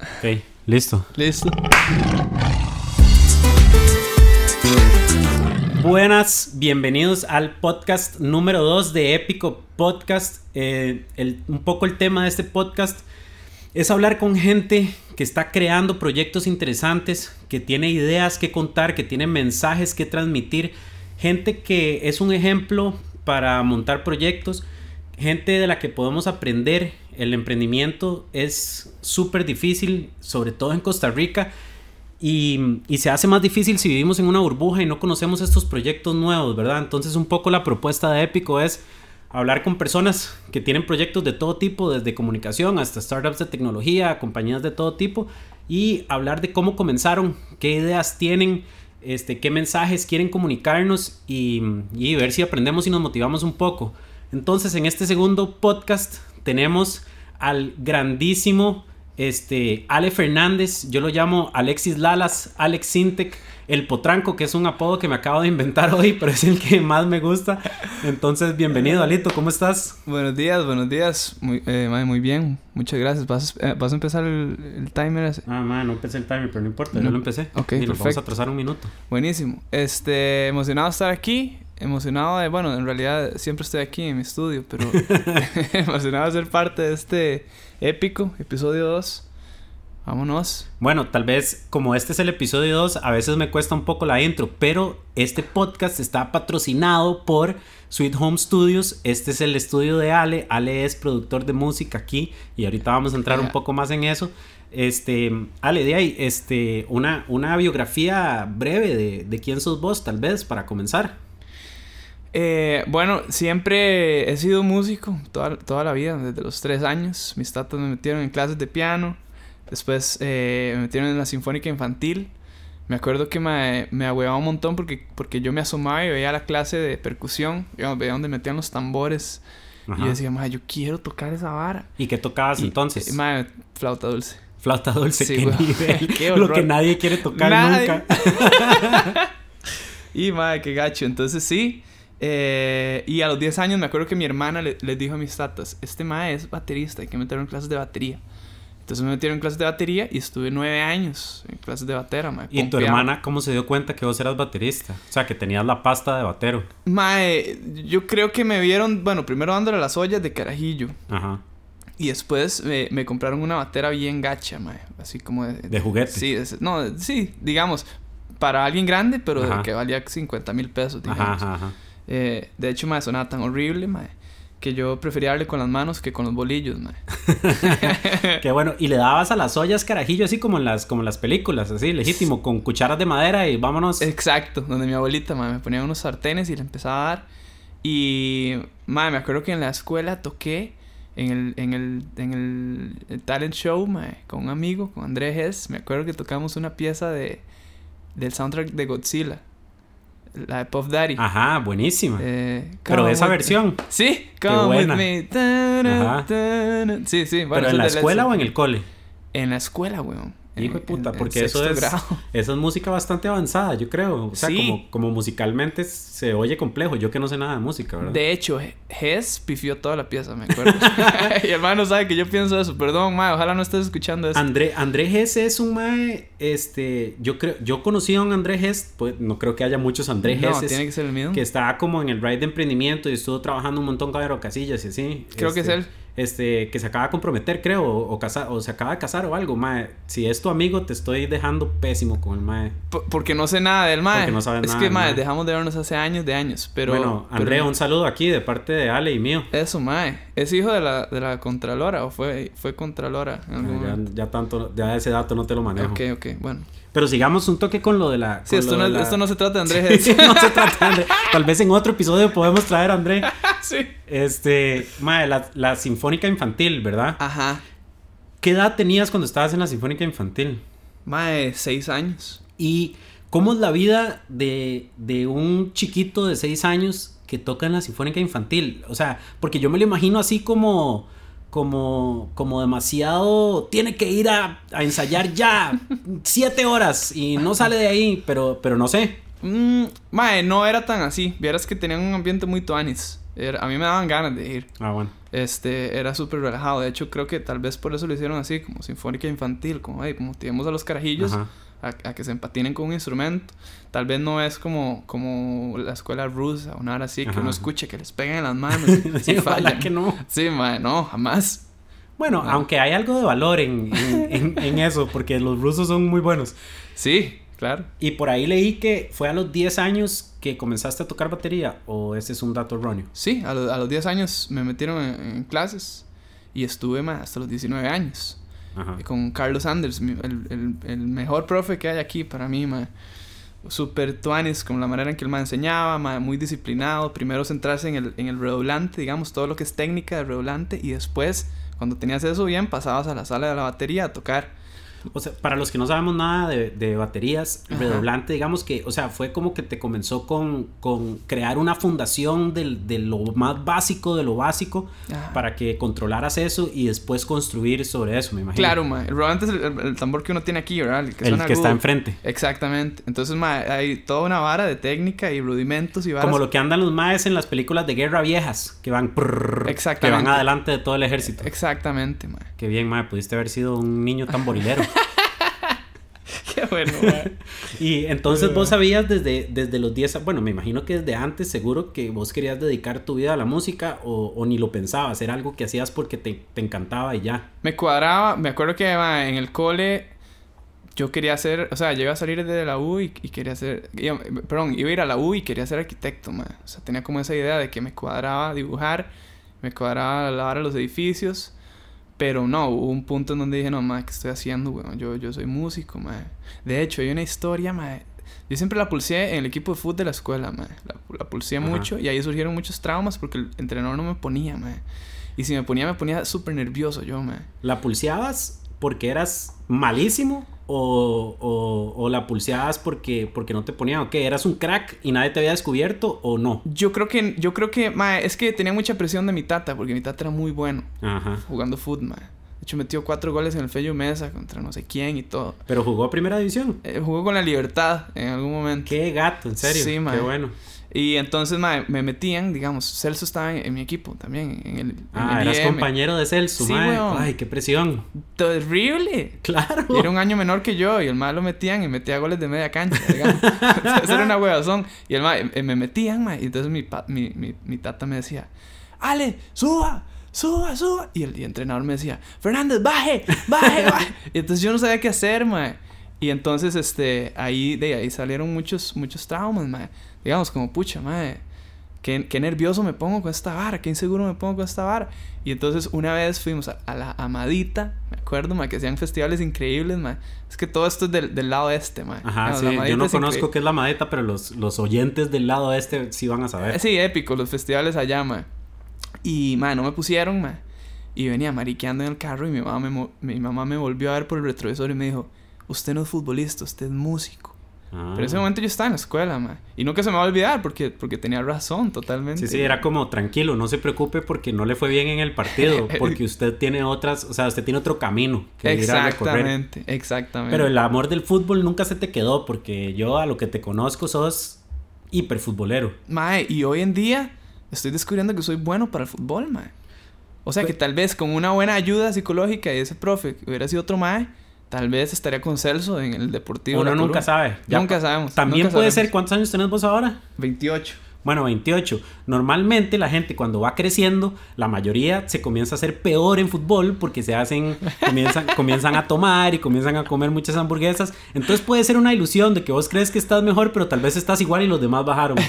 Ok, listo. Listo. Buenas, bienvenidos al podcast número 2 de Épico Podcast. Eh, el- un poco el tema de este podcast es hablar con gente que está creando proyectos interesantes, que tiene ideas que contar, que tiene mensajes que transmitir, gente que es un ejemplo para montar proyectos, gente de la que podemos aprender. El emprendimiento es súper difícil, sobre todo en Costa Rica. Y, se hace más difícil si vivimos en una burbuja y no conocemos estos proyectos nuevos, ¿verdad? Entonces un poco la propuesta de Épico es hablar con personas que tienen proyectos de todo tipo, desde comunicación hasta startups de tecnología, compañías de todo tipo, y hablar de cómo comenzaron, qué ideas tienen, este, qué mensajes quieren comunicarnos y, y ver si aprendemos y nos motivamos un poco. Entonces en este segundo podcast tenemos al grandísimo este, Ale Fernández, yo lo llamo Alexis Lalas, Alex Sintec, el potranco, que es un apodo que me acabo de inventar hoy, pero es el que más me gusta. Entonces, bienvenido, Alito, ¿cómo estás? Buenos días, buenos días. Muy, eh, mae, muy bien, muchas gracias. ¿Vas, eh, vas a empezar el, el timer? ese? Ah, man, no empecé el timer, pero no importa, No. yo lo empecé. Ok, y nos vamos a perfecto. atrasar un minuto. Buenísimo. Este, emocionado de estar aquí. Emocionado de, bueno, en realidad siempre estoy aquí en mi estudio, pero emocionado de ser parte de este épico episodio 2. Vámonos. Bueno, tal vez como este es el episodio 2, a veces me cuesta un poco la intro, pero este podcast está patrocinado por Sweet Home Studios. Este es el estudio de Ale. Ale es productor de música aquí y ahorita vamos a entrar un poco más en eso. Este, Ale, de ahí, este, una, una biografía breve de, de quién sos vos, tal vez, para comenzar. Eh, bueno, siempre he sido músico toda, toda la vida, desde los tres años. Mis tatas me metieron en clases de piano. Después eh, me metieron en la sinfónica infantil. Me acuerdo que me, me ahuevaba un montón porque, porque yo me asomaba y veía la clase de percusión. Digamos, veía donde metían los tambores. Y Ajá. yo decía, yo quiero tocar esa vara. ¿Y qué tocabas Y- entonces? y, ma, flauta dulce. Flauta dulce, Sí, qué güey. nivel. Qué Lo que nadie quiere tocar Nadie. nunca. Y madre, qué gacho. Entonces sí. Eh, y a los 10 años me acuerdo que mi hermana le- les dijo a mis tatas, este mae es baterista, hay que meterlo en clases de batería. Entonces me metieron en clases de batería y estuve 9 años en clases de batera, mae. ¿Y tu hermana cómo se dio cuenta que vos eras baterista? O sea, que tenías la pasta de batero. Mae, yo creo que me vieron, bueno, primero dándole las ollas de carajillo. Ajá. Y después me, me compraron una batera bien gacha, mae. Así como de... De juguete. Sí, de- no, sí, digamos, para alguien grande, pero de que valía 50 mil pesos, digamos. Ajá, ajá, ajá. Eh, de hecho, mae, sonaba tan horrible, mae, que yo prefería darle con las manos que con los bolillos, mae. Qué bueno. Y le dabas a las ollas carajillo así como en las, como en las películas, así, legítimo, con cucharas de madera y vámonos. Exacto, donde mi abuelita, mae, me ponía unos sartenes y le empezaba a dar. Y, mae, me acuerdo que en la escuela toqué en el, en el, en el, el talent show, mae, con un amigo, con Andrés Hess. Me acuerdo que tocamos una pieza de, del soundtrack de Godzilla, la de Puff Daddy. Ajá, buenísima. Eh, Pero come esa with- versión. Sí, Qué come with buena. ta-ra. Sí, sí. ¿Pero Bueno, eso en la de escuela o en el cole? En la escuela, weón. Hijo de puta, en- en porque eso es, eso es música bastante avanzada, yo creo. O sea, Sí. como, como musicalmente se oye complejo. Yo que no sé nada de música, ¿verdad? De hecho, Hess pifió toda la pieza, me acuerdo. y hermano sabe que yo pienso eso. Perdón, mae, ojalá no estés escuchando eso. André, André Gess es un mae, este, yo creo, yo conocí a un André Gess, pues no creo que haya muchos André no, tiene que ser el mismo. que estaba como en el ride de emprendimiento y estuvo trabajando un montón con aerocasillas y así. Creo que es Este, él. Este, que se acaba de comprometer, creo, o, o, casa- o se acaba de casar o algo, mae. Si es tu amigo, te estoy dejando pésimo con el mae. P- porque no sé nada del mae. Porque no sabes es nada que, del mae, mae. dejamos de vernos hace años de años. Pero. bueno, pero- André, un saludo aquí de parte de Ale y mío. Eso, mae. ¿Es hijo de la, de la Contralora o fue, fue Contralora? en algún Ya, ya tanto, ya ese dato no te lo manejo. Ok, ok, bueno. Pero sigamos un toque con lo de la. Sí, esto no, la- esto no se trata de Andrés Sí, no se trata de André. Tal vez en otro episodio podemos traer a André. sí. Este, mae, la, la Sinfónica Infantil, ¿verdad? Ajá. ¿Qué edad tenías cuando estabas en la Sinfónica Infantil? Mae, seis años. ¿Y cómo es la vida de, de un chiquito de 6 años que toca en la Sinfónica Infantil? O sea, porque yo me lo imagino así como, como, como demasiado, tiene que ir a, a ensayar ya 7 horas y no sale de ahí, pero, pero no sé. Mm, mae, no era tan así. Vieras que tenían un ambiente muy tuanis. Era, a mí me daban ganas de ir. Ah, bueno. Este, era súper relajado. De hecho, creo que tal vez por eso lo hicieron así, como sinfónica infantil, como, hey, motivemos a los carajillos Ajá. A, a que se empatinen con un instrumento. Tal vez no es como, como la escuela rusa o nada así, que Ajá, uno escuche que les peguen en las manos. Sí, ojalá que no. Sí, mae, no, jamás. Bueno, Ah. aunque hay algo de valor en, en- en- en eso, porque los rusos son muy buenos. Sí, claro. Y por ahí leí que fue a los 10 años que comenzaste a tocar batería, o ese es un dato erróneo. Sí, a, lo- a los 10 años me metieron en, clases y estuve mae, hasta los 19 años. Con Carlos Anders, el, el, el mejor profe que hay aquí para mí. Super tuanis con la manera en que él me enseñaba, muy disciplinado. Primero centrarse en el, en el redoblante, digamos, todo lo que es técnica de redoblante. Y después, cuando tenías eso bien, pasabas a la sala de la batería a tocar. O sea, para los que no sabemos nada de, de baterías, Ajá. redoblante, digamos que, o sea, fue como que te comenzó con, con crear una fundación del- de lo más básico de lo básico Ajá. para que controlaras eso y después construir sobre eso, me imagino. Claro, mae. El redoblante es el, el- tambor que uno tiene aquí, ¿verdad? El que, el suena que está enfrente. Exactamente. Entonces, mae, hay toda una vara de técnica y rudimentos y varas. Como lo que andan los maes en las películas de guerra viejas, que van prrrr, que van adelante de todo el ejército. Exactamente, mae. Qué bien, mae, pudiste haber sido un niño tamborilero. Qué bueno, y entonces vos sabías desde, desde los 10, a- bueno, me imagino que desde antes seguro que vos querías dedicar tu vida a la música o, o ni lo pensabas, era algo que hacías porque te, te encantaba y ya. Me cuadraba, me acuerdo que en el cole yo quería ser, o sea, yo iba a salir de la U y, y quería ser, iba- perdón, iba a ir a la U y quería ser arquitecto, ma. O sea, tenía como esa idea de que me cuadraba dibujar, me cuadraba lavar los edificios, pero no, hubo un punto en donde dije, no, ma, ¿qué estoy haciendo, weón? Yo, yo soy músico, ma. De hecho, hay una historia, ma. Yo siempre la pulsé en el equipo de fútbol de la escuela, ma. La, la pulsé Ajá. mucho y ahí surgieron muchos traumas porque el entrenador no me ponía, ma. Y si me ponía, me ponía súper nervioso yo, ma. ¿La pulseabas porque eras malísimo o, o- o la pulseabas porque, porque no te ponían? Ok, ¿eras un crack y nadie te había descubierto o no? Yo creo que, yo creo que, ma, es que tenía mucha presión de mi tata, porque mi tata era muy bueno Ajá. jugando fútbol, ma. De hecho, metió cuatro goles en el Fello Mesa contra no sé quién y todo. Pero jugó a primera división. Eh, jugó con la libertad en algún momento. Qué gato, en serio. Sí, Qué mae. bueno. Y entonces, me metían, digamos, Celso estaba en, en mi equipo también, en el, en Ah, el eras IM. compañero de Celso, Sí, mae. Ay, qué presión. Terrible. Claro. Y era un año menor que yo y el mal lo metían y metía goles de media cancha, digamos. Entonces era una huevazón. Y el ma, eh, me metían, ma, y entonces mi, pa- mi, mi, mi tata me decía, Ale, suba, suba, suba. Y el, y el entrenador me decía, Fernández, baje, baje, baje. Y entonces yo no sabía qué hacer, ma. Y entonces, este, ahí, de ahí salieron muchos, muchos traumas, ma. Digamos, como, pucha, ma, qué, qué nervioso me pongo con esta vara, qué inseguro me pongo con esta vara. Y entonces una vez fuimos a, a la Amadita, me acuerdo, ma, que hacían festivales increíbles, ma. Es que todo esto es del, del lado este, ma. Ajá, Digamos, sí. Yo Amadita no conozco qué es la madeta, pero los, los oyentes del lado este sí van a saber. Eh, Sí, épico, los festivales allá, ma. Y, ma, no me pusieron, ma. Y venía mariqueando en el carro y mi mamá me, mi mamá me volvió a ver por el retrovisor y me dijo, usted no es futbolista, usted es músico. Ah. Pero en ese momento yo estaba en la escuela, ma. Y nunca se me va a olvidar porque, porque tenía razón totalmente. Sí, sí, era como tranquilo, no se preocupe porque no le fue bien en el partido, porque usted tiene otras, o sea, usted tiene otro camino que ir a recorrer. Exactamente, exactamente. Pero el amor del fútbol nunca se te quedó porque yo a lo que te conozco sos hiperfutbolero. Mae, y hoy en día estoy descubriendo que soy bueno para el fútbol, mae. O sea, que tal vez con una buena ayuda psicológica de ese profe que hubiera sido otro mae, tal vez estaría con Celso en el Deportivo. Uno nunca sabe. Ya Nunca sabemos. También nunca puede ser, ¿cuántos años tenés vos ahora? 28. Bueno, 28. Normalmente la gente cuando va creciendo, la mayoría se comienza a hacer peor en fútbol porque se hacen, comienzan, comienzan a tomar y comienzan a comer muchas hamburguesas. Entonces puede ser una ilusión de que vos crees que estás mejor, pero tal vez estás igual y los demás bajaron.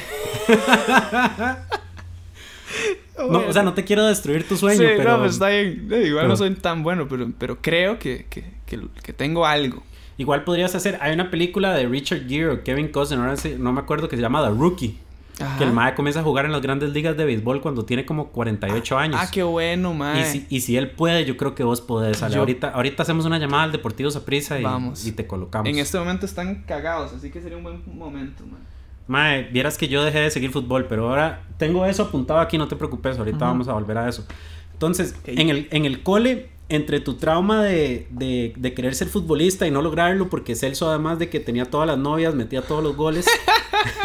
No, o sea, no te quiero destruir tu sueño, sí, pero... no, pues está bien. Igual pero- no soy tan bueno, pero, pero creo que, que, que, que tengo algo. Igual podrías hacer. Hay una película de Richard Gere o Kevin Costner, sí- no me acuerdo, que se llama The Rookie. Ajá. Que el Mae comienza a jugar en las grandes ligas de béisbol cuando tiene como 48 años. Ah, qué bueno, mae. y, si, y si él puede, yo creo que vos podés. Yo- Ahorita, ahorita hacemos una llamada al Deportivo Saprissa y, Vamos. y te colocamos. En este momento están cagados, así que sería un buen momento, mae. Mae, vieras que yo dejé de seguir fútbol, pero ahora tengo eso apuntado aquí, no te preocupes, ahorita vamos a volver a eso. Entonces, en, el, en el cole, entre tu trauma de, de, de, querer ser futbolista y no lograrlo, porque Celso, además de que tenía todas las novias, metía todos los goles.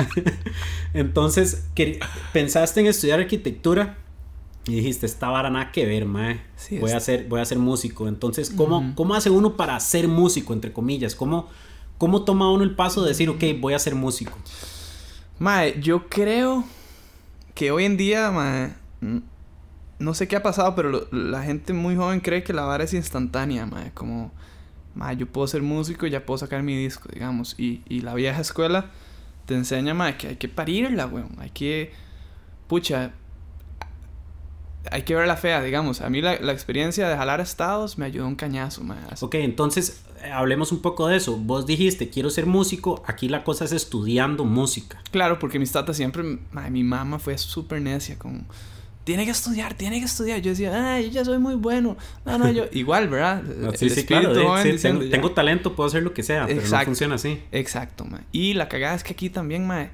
Entonces, pensaste en estudiar arquitectura y dijiste, esta vara nada que ver, mae. voy, a ser, voy a ser músico. Entonces, ¿cómo, ¿cómo hace uno para ser músico, entre comillas? ¿Cómo, ¿Cómo toma uno el paso de decir, ok, voy a ser músico? Mae, yo creo que hoy en día, mae, no sé qué ha pasado, pero la gente muy joven cree que la vara es instantánea, mae. Como, mae, yo puedo ser músico y ya puedo sacar mi disco, digamos. Y, y la vieja escuela te enseña, mae, que hay que parirla, weón. Hay que, pucha, hay que ver la fea, digamos. A mí la, la, experiencia de jalar estados me ayudó un cañazo, mae. Ok, entonces eh, hablemos un poco de eso. Vos dijiste, quiero ser músico, aquí la cosa es estudiando música. Claro, porque mis tatas siempre, mae, mi mamá fue súper necia con tiene que estudiar, tiene que estudiar. Yo decía, ay, yo ya soy muy bueno. No, no, yo, igual, ¿verdad? sí, sí, claro. tengo, talento, puedo hacer lo que sea, pero no funciona así. Exacto, ma. Y la cagada es que aquí también, ma,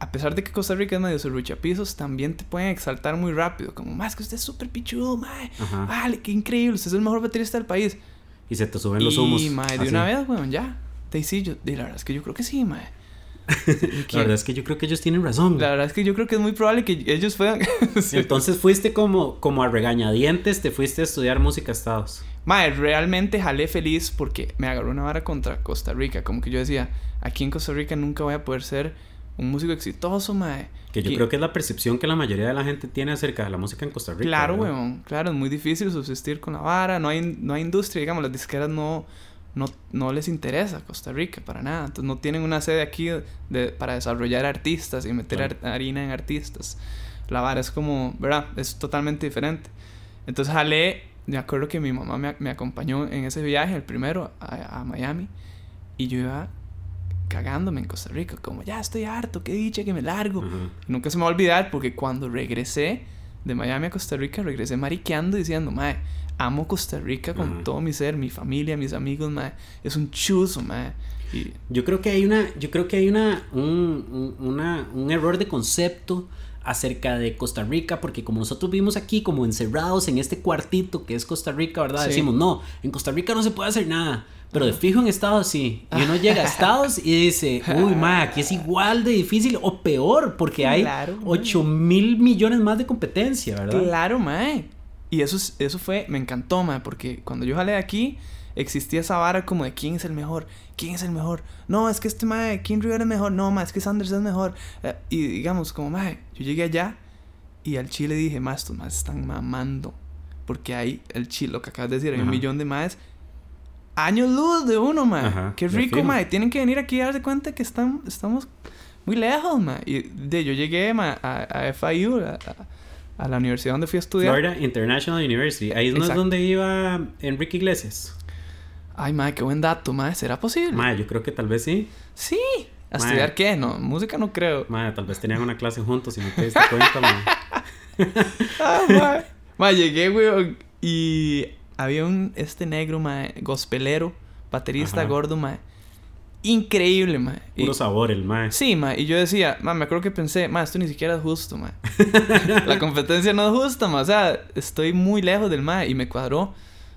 a pesar de que Costa Rica es medio pisos, también te pueden exaltar muy rápido. Como, más que usted es súper pichudo, ma. Vale, qué increíble, usted es el mejor baterista del país. Y se te suben los humos. Y, ma, de una vez, weón, ya. Te sí, yo, y la verdad es que yo creo que sí, ma la verdad es que yo creo que ellos tienen razón. La verdad es que yo creo que es muy probable que ellos puedan. Entonces fuiste como, como a regañadientes, te fuiste a estudiar música a Estados. Madre, realmente jalé feliz porque me agarró una vara contra Costa Rica. Como que yo decía, aquí en Costa Rica nunca voy a poder ser un músico exitoso, madre. Que yo creo que es la percepción que la mayoría de la gente tiene acerca de la música en Costa Rica. Claro, weón. Claro, es muy difícil subsistir con la vara. No hay, no hay industria, digamos, las disqueras no no, no les interesa Costa Rica para nada. Entonces no tienen una sede aquí de, para desarrollar artistas y meter harina en artistas. La vara es como, ¿verdad? Es totalmente diferente. Entonces jalé, me acuerdo que mi mamá me, me acompañó en ese viaje, el primero, a, a, Miami, y yo iba cagándome en Costa Rica, como ya estoy harto, qué dicha que me largo. Nunca se me va a olvidar porque cuando regresé de Miami a Costa Rica, regresé mariqueando diciendo, mae, amo Costa Rica con todo mi ser, mi familia, mis amigos, mae. Es un chuzo, mae. Y... Yo creo que hay una, yo creo que hay una, un, una, un error de concepto acerca de Costa Rica, porque como nosotros vivimos aquí como encerrados en este cuartito que es Costa Rica, ¿verdad? Decimos, no, en Costa Rica no se puede hacer nada. Pero de fijo en Estados sí. Y uno llega a Estados y dice, uy, ma, aquí es igual de difícil o peor, porque hay 8 mil millones más de competencia, ¿verdad? Claro, mae. Y eso, eso fue, me encantó, ma, porque cuando yo jalé de aquí, existía esa vara como de quién es el mejor, quién es el mejor. No, es que este mae, King Rivera es mejor, no, ma, es que Sanders es mejor. Eh, y digamos, como mae, yo llegué allá y al chile dije, ma, estos más están mamando. Porque hay el chile, lo que acabas de decir, hay un millón de más años luz de uno, ma. Qué rico, ma. Tienen que venir aquí a darse cuenta que están, estamos muy lejos, ma. Y de yo llegué, ma, a, a FIU, a, a la universidad donde fui a estudiar. Florida International University. Ahí no es donde iba Enrique Iglesias. Ay, madre, qué buen dato, madre. ¿Será posible? Madre, yo creo que tal vez sí. Sí. ¿A estudiar qué? No, música no creo. Madre, tal vez tenían una clase juntos y no te diste cuenta, madre. ah, madre. madre, llegué, güey, y había un, este negro, madre, gospelero, baterista gordo, madre increíble, ma. Puro sabor el ma. Sí, ma. Y yo decía, ma, me acuerdo que pensé, ma, esto ni siquiera es justo, ma. la competencia no es justa, ma. O sea, estoy muy lejos del ma. Y me cuadró.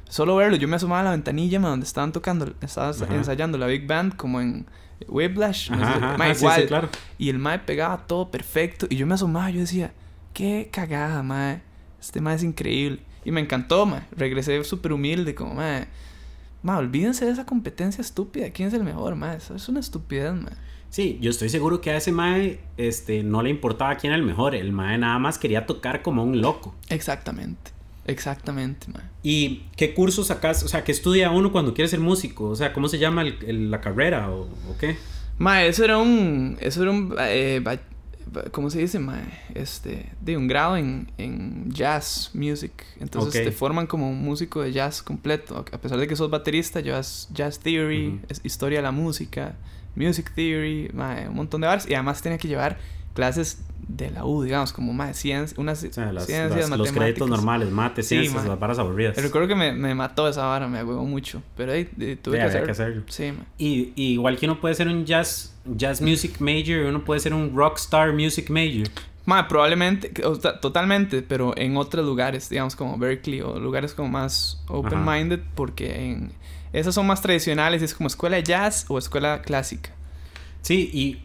Solo verlo, yo me asomaba a la ventanilla, ma, donde estaban tocando, estaban ensayando la Big Band, como en Whiplash. ma, igual. claro. Y el ma pegaba todo perfecto. Y yo me asomaba, yo decía, qué cagada, ma. Este ma es increíble. Y me encantó, ma. Regresé súper humilde, como, ma Ma, olvídense de esa competencia estúpida. ¿Quién es el mejor, ma? Eso es una estupidez, ma. Sí, yo estoy seguro que a ese mae este, no le importaba quién era el mejor. El mae nada más quería tocar como un loco. Exactamente. Exactamente, mae. ¿Y qué cursos sacas? O sea, ¿qué estudia uno cuando quiere ser músico? O sea, ¿cómo se llama la carrera o, qué? Ma, eso era un... Eso era un... Eh, ¿cómo se dice? Este, de un grado en, en jazz music. Entonces te forman como un músico de jazz completo. A pesar de que sos baterista, llevas jazz theory, historia de la música, music theory, un montón de bares. Y además tenía que llevar clases de la U, digamos, como más ciencias, unas ciencias, Los créditos normales, mate, ciencias, las varas aburridas. Recuerdo que me, me, mató esa vara, me agüevó mucho. Pero ahí tuve que, hacerlo. Sí, Y, y, igual que uno puede ser un jazz, jazz music major, uno puede ser un rockstar music major. Ma, probablemente, o totalmente, pero en otros lugares, digamos como Berkeley o lugares como más open-minded, porque en esas son más tradicionales, es como escuela de jazz o escuela clásica. Sí, y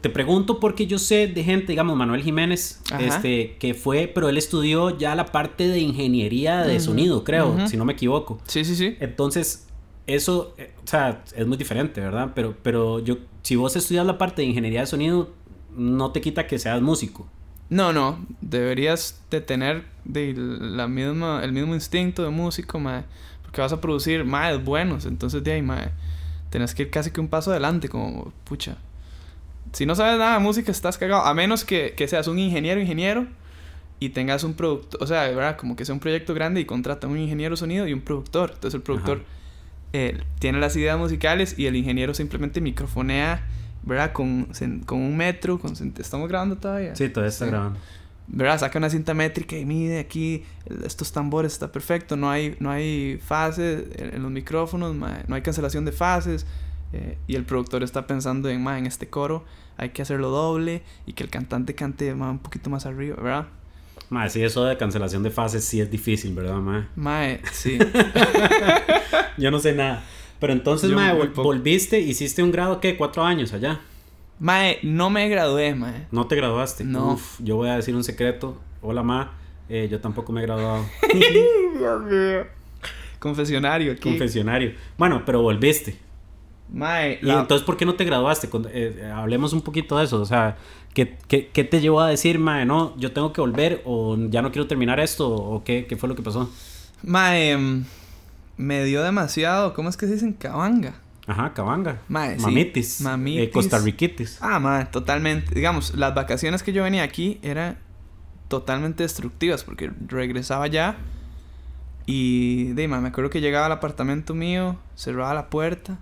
te pregunto porque yo sé de gente, digamos, Manuel Jiménez, este, que fue, pero él estudió ya la parte de ingeniería de sonido, creo, si no me equivoco. Sí, sí, sí. Entonces, eso, eh, o sea, es muy diferente, ¿verdad? Pero, pero yo, si vos estudias la parte de ingeniería de sonido, no te quita que seas músico. No, no, deberías de tener de la misma, el mismo instinto de músico, mae, porque vas a producir más buenos, entonces de ahí, mae, tenés que ir casi que un paso adelante, como, pucha. Si no sabes nada de música, estás cagado, a menos que, que seas un ingeniero, ingeniero, y tengas un producto, o sea, ¿verdad? Como que sea un proyecto grande y contrata un ingeniero sonido y un productor. Entonces el productor eh, tiene las ideas musicales y el ingeniero simplemente microfonea ¿verdad? Con, con un metro, con, ¿estamos grabando todavía? Sí, todavía está grabando. ¿Verdad? Saca una cinta métrica y mide aquí estos tambores, está perfecto, no hay, no hay fases en, los micrófonos, no hay cancelación de fases. Eh, y el productor está pensando en, en este coro hay que hacerlo doble y que el cantante cante un poquito más arriba, ¿verdad? Mae, sí, eso de cancelación de fases sí es difícil, ¿verdad, mae? Mae, sí. Yo no sé nada. Pero entonces, mae, volviste, hiciste un grado, ¿qué? ¿Cuatro años allá? Mae, no me gradué, mae. ¿No te graduaste? No. Uf, yo voy a decir un secreto. Hola, ma. Eh, yo tampoco me he graduado. Dios mío. Confesionario aquí. Confesionario. Bueno, pero volviste. Mae. ¿Y entonces por qué no te graduaste? Eh, hablemos un poquito de eso. O sea, ¿qué, qué, qué te llevó a decir, mae, no, yo tengo que volver o ya no quiero terminar esto? ¿O qué, qué fue lo que pasó? Mae. Em, me dio demasiado, ¿cómo es que se dicen? Cabanga. Ajá, cabanga. Mamitis. Mamitis. Eh, costarriquitis. Ah, mae, totalmente. Digamos, las vacaciones que yo venía aquí eran totalmente destructivas porque regresaba ya y, de, me acuerdo que llegaba al apartamento mío, cerraba la puerta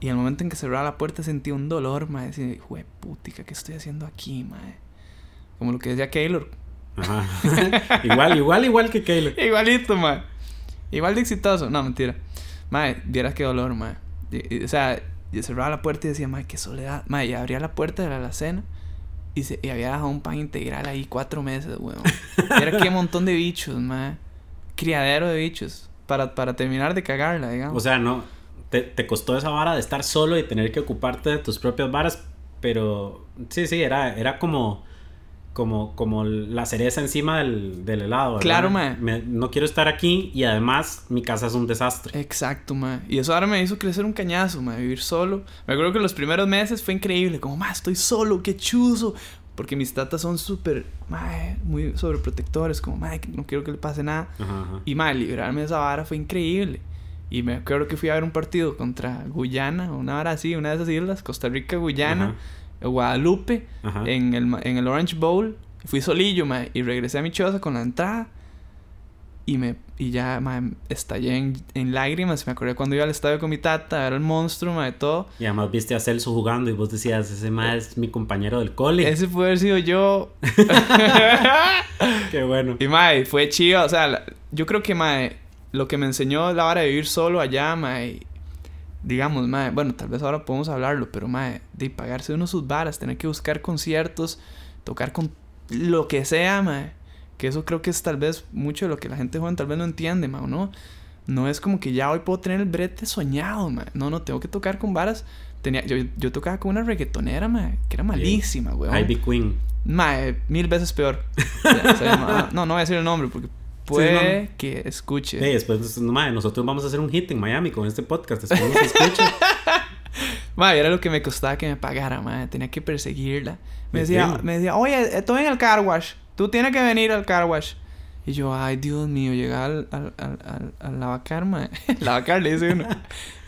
y al momento en que cerraba la puerta sentía un dolor, mae. Decía, putica, ¿qué estoy haciendo aquí, mae? Como lo que decía Keylor. Ajá. igual, igual, igual que Keylor. Igualito, mae. Igual de exitoso. No, mentira. Mae, vieras qué dolor, mae. o sea, yo cerraba la puerta y decía, mae, qué soledad. Mae, y abría la puerta de la alacena y, se, y había dejado un pan integral ahí cuatro meses, weón. Era qué montón de bichos, mae. Criadero de bichos. Para, para terminar de cagarla, digamos. O sea, no. Te, te costó esa vara de estar solo y tener que ocuparte de tus propias varas. Pero sí, sí, era, era como como, como la cereza encima del, del helado. Claro, ma. no quiero estar aquí y además mi casa es un desastre. Exacto, ma. Y eso ahora me hizo crecer un cañazo, ma. Vivir solo. Me acuerdo que los primeros meses fue increíble. Como, ma, estoy solo, qué chuzo. Porque mis tatas son súper, muy sobreprotectores. Como, ma, no quiero que le pase nada. Y, ma, liberarme de esa vara fue increíble. Y me acuerdo que fui a ver un partido contra Guyana, una vara así, una de esas islas, Costa Rica, Guyana. Guadalupe, en el, en el Orange Bowl. Fui solillo, y regresé a mi choza con la entrada. Y, me, y ya, estallé en, en, lágrimas. Me acordé cuando iba al estadio con mi tata, era el monstruo, de todo. Y además viste a Celso jugando y vos decías, ese ma es mi compañero del cole. Ese puede haber sido yo. Qué bueno. Y, mae, fue chido. O sea, yo creo que, mae, lo que me enseñó la hora de vivir solo allá, mae, digamos, mae, bueno, tal vez ahora podemos hablarlo, pero mae, de pagarse uno sus varas, tener que buscar conciertos, tocar con lo que sea, mae. Que eso creo que es tal vez mucho de lo que la gente joven tal vez no entiende, mae, ¿no? No es como que ya hoy puedo tener el brete soñado, mae. No, no, tengo que tocar con varas. Tenía, yo, yo tocaba con una reggaetonera, mae, que era malísima, weón. Ivy Queen. Mae, mil veces peor. no, no voy a decir el nombre porque puede que escuche. Sí, después, nosotros vamos a hacer un hit en Miami con este podcast. Después nos escucha. madre, era lo que me costaba que me pagara, madre. Tenía que perseguirla. Me decía, me decía, oye, estoy en el car wash. Tú tienes que venir al car wash. Y yo, ay, Dios mío, llegar al, al, al, al lavacar, mae. lavacar, le dice uno.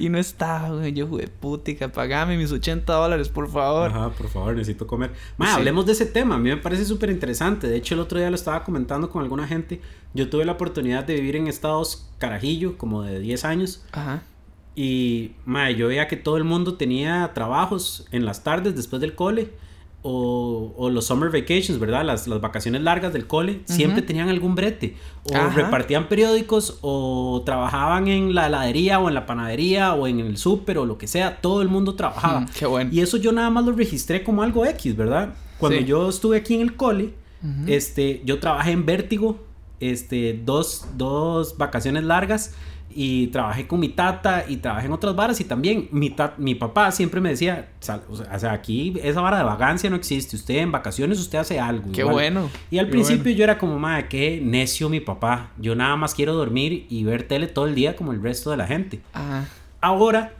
y no estaba, güey. Yo, jugué putica, pagame mis 80 dólares, por favor. Ajá, por favor, necesito comer. Mae, hablemos de ese tema. A mí me parece súper interesante. De hecho, el otro día lo estaba comentando con alguna gente. Yo tuve la oportunidad de vivir en Estados Carajillo, como de 10 años. Ajá. Y, mae, yo veía que todo el mundo tenía trabajos en las tardes después del cole o, o los summer vacations, ¿verdad? Las, las vacaciones largas del cole, siempre tenían algún brete. O Ajá. repartían periódicos, o trabajaban en la heladería, o en la panadería, o en el súper, o lo que sea. Todo el mundo trabajaba. Mm, qué bueno. Y eso yo nada más lo registré como algo X, ¿verdad? Cuando Sí. yo estuve aquí en el cole, este, yo trabajé en Vértigo, este, dos, dos vacaciones largas y trabajé con mi tata y trabajé en otras varas y también mi, papá siempre me decía, o sea, aquí esa vara de vagancia no existe, usted en vacaciones usted hace algo. Qué igual". bueno. Y al principio bueno. yo era como, madre, qué necio mi papá, yo nada más quiero dormir y ver tele todo el día como el resto de la gente. Ajá. Ahora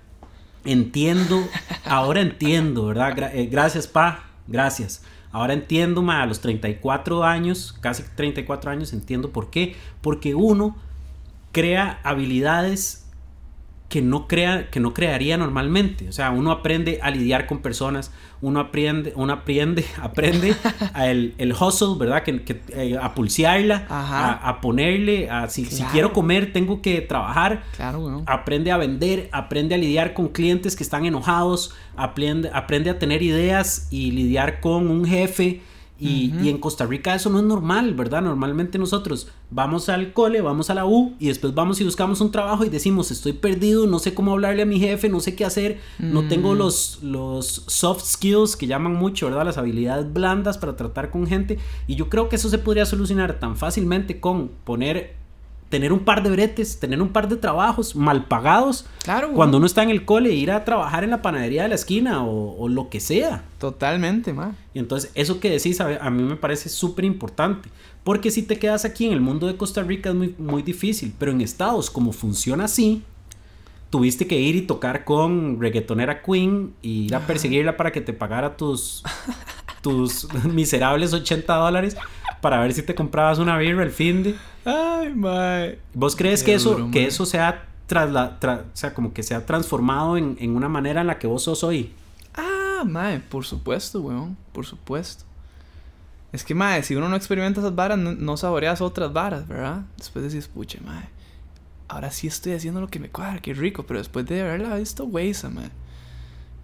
entiendo, ahora entiendo, ¿verdad? Gra- eh, gracias, pa, gracias. Ahora entiendo, ma, a los 34 años, casi 34 años, entiendo por qué. Porque uno crea habilidades que no, crea, que no crearía normalmente. O sea, uno aprende a lidiar con personas, uno aprende, uno aprende, aprende a el, el hustle, ¿verdad? Que, que, eh, a pulsearla, a, a ponerle, a si, si Claro. quiero comer, tengo que trabajar Claro, weón. aprende a vender, aprende a lidiar con clientes que están enojados, aprende, aprende a tener ideas y lidiar con un jefe. Y, y en Costa Rica eso no es normal, ¿verdad? Normalmente nosotros vamos al cole, vamos a la U y después vamos y buscamos un trabajo y decimos, estoy perdido, no sé cómo hablarle a mi jefe, no sé qué hacer, no tengo los, los soft skills que llaman mucho, ¿verdad? Las habilidades blandas para tratar con gente. Y yo creo que eso se podría solucionar tan fácilmente con poner tener un par de bretes, tener un par de trabajos mal pagados. Claro. Cuando uno está en el cole, ir a trabajar en la panadería de la esquina o, o lo que sea. Totalmente, ma. Y entonces, eso que decís a, a mí me parece súper importante. Porque si te quedas aquí en el mundo de Costa Rica es muy, muy difícil. Pero en Estados, como funciona así, tuviste que ir y tocar con reggaetonera Queen y ir a perseguirla para que te pagara tus, tus miserables 80 dólares para ver si te comprabas una birra el fin de. Ay, mae. ¿Vos crees Qué que eso, que eso sea trasla- tra- o sea, como que se ha transformado en, en una manera en la que vos sos hoy? Ah, mae, por supuesto, weón. Por supuesto. Es que, mae, si uno no experimenta esas varas, no, no saboreas otras varas, ¿verdad? Después decís, puche, mae. Ahora sí estoy haciendo lo que me cuadra, qué rico. Pero después de haberla visto, güeyza, mae.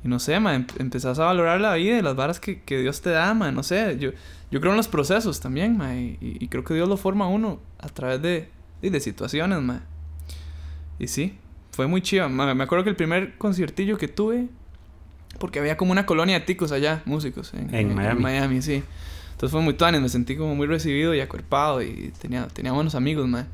Y no sé, mae, em- empezás a valorar la vida y las varas que, que Dios te da, mae. No sé, yo, yo creo en los procesos también, mae. Y, y creo que Dios lo forma a uno a través de, de, de situaciones, mae. Y sí, fue muy chido. mae. Me acuerdo que el primer conciertillo que tuve porque había como una colonia de ticos allá, músicos. En, En Miami. Miami, sí. Entonces fue muy tuanes, me sentí como muy recibido y acuerpado y tenía, tenía buenos amigos, mae.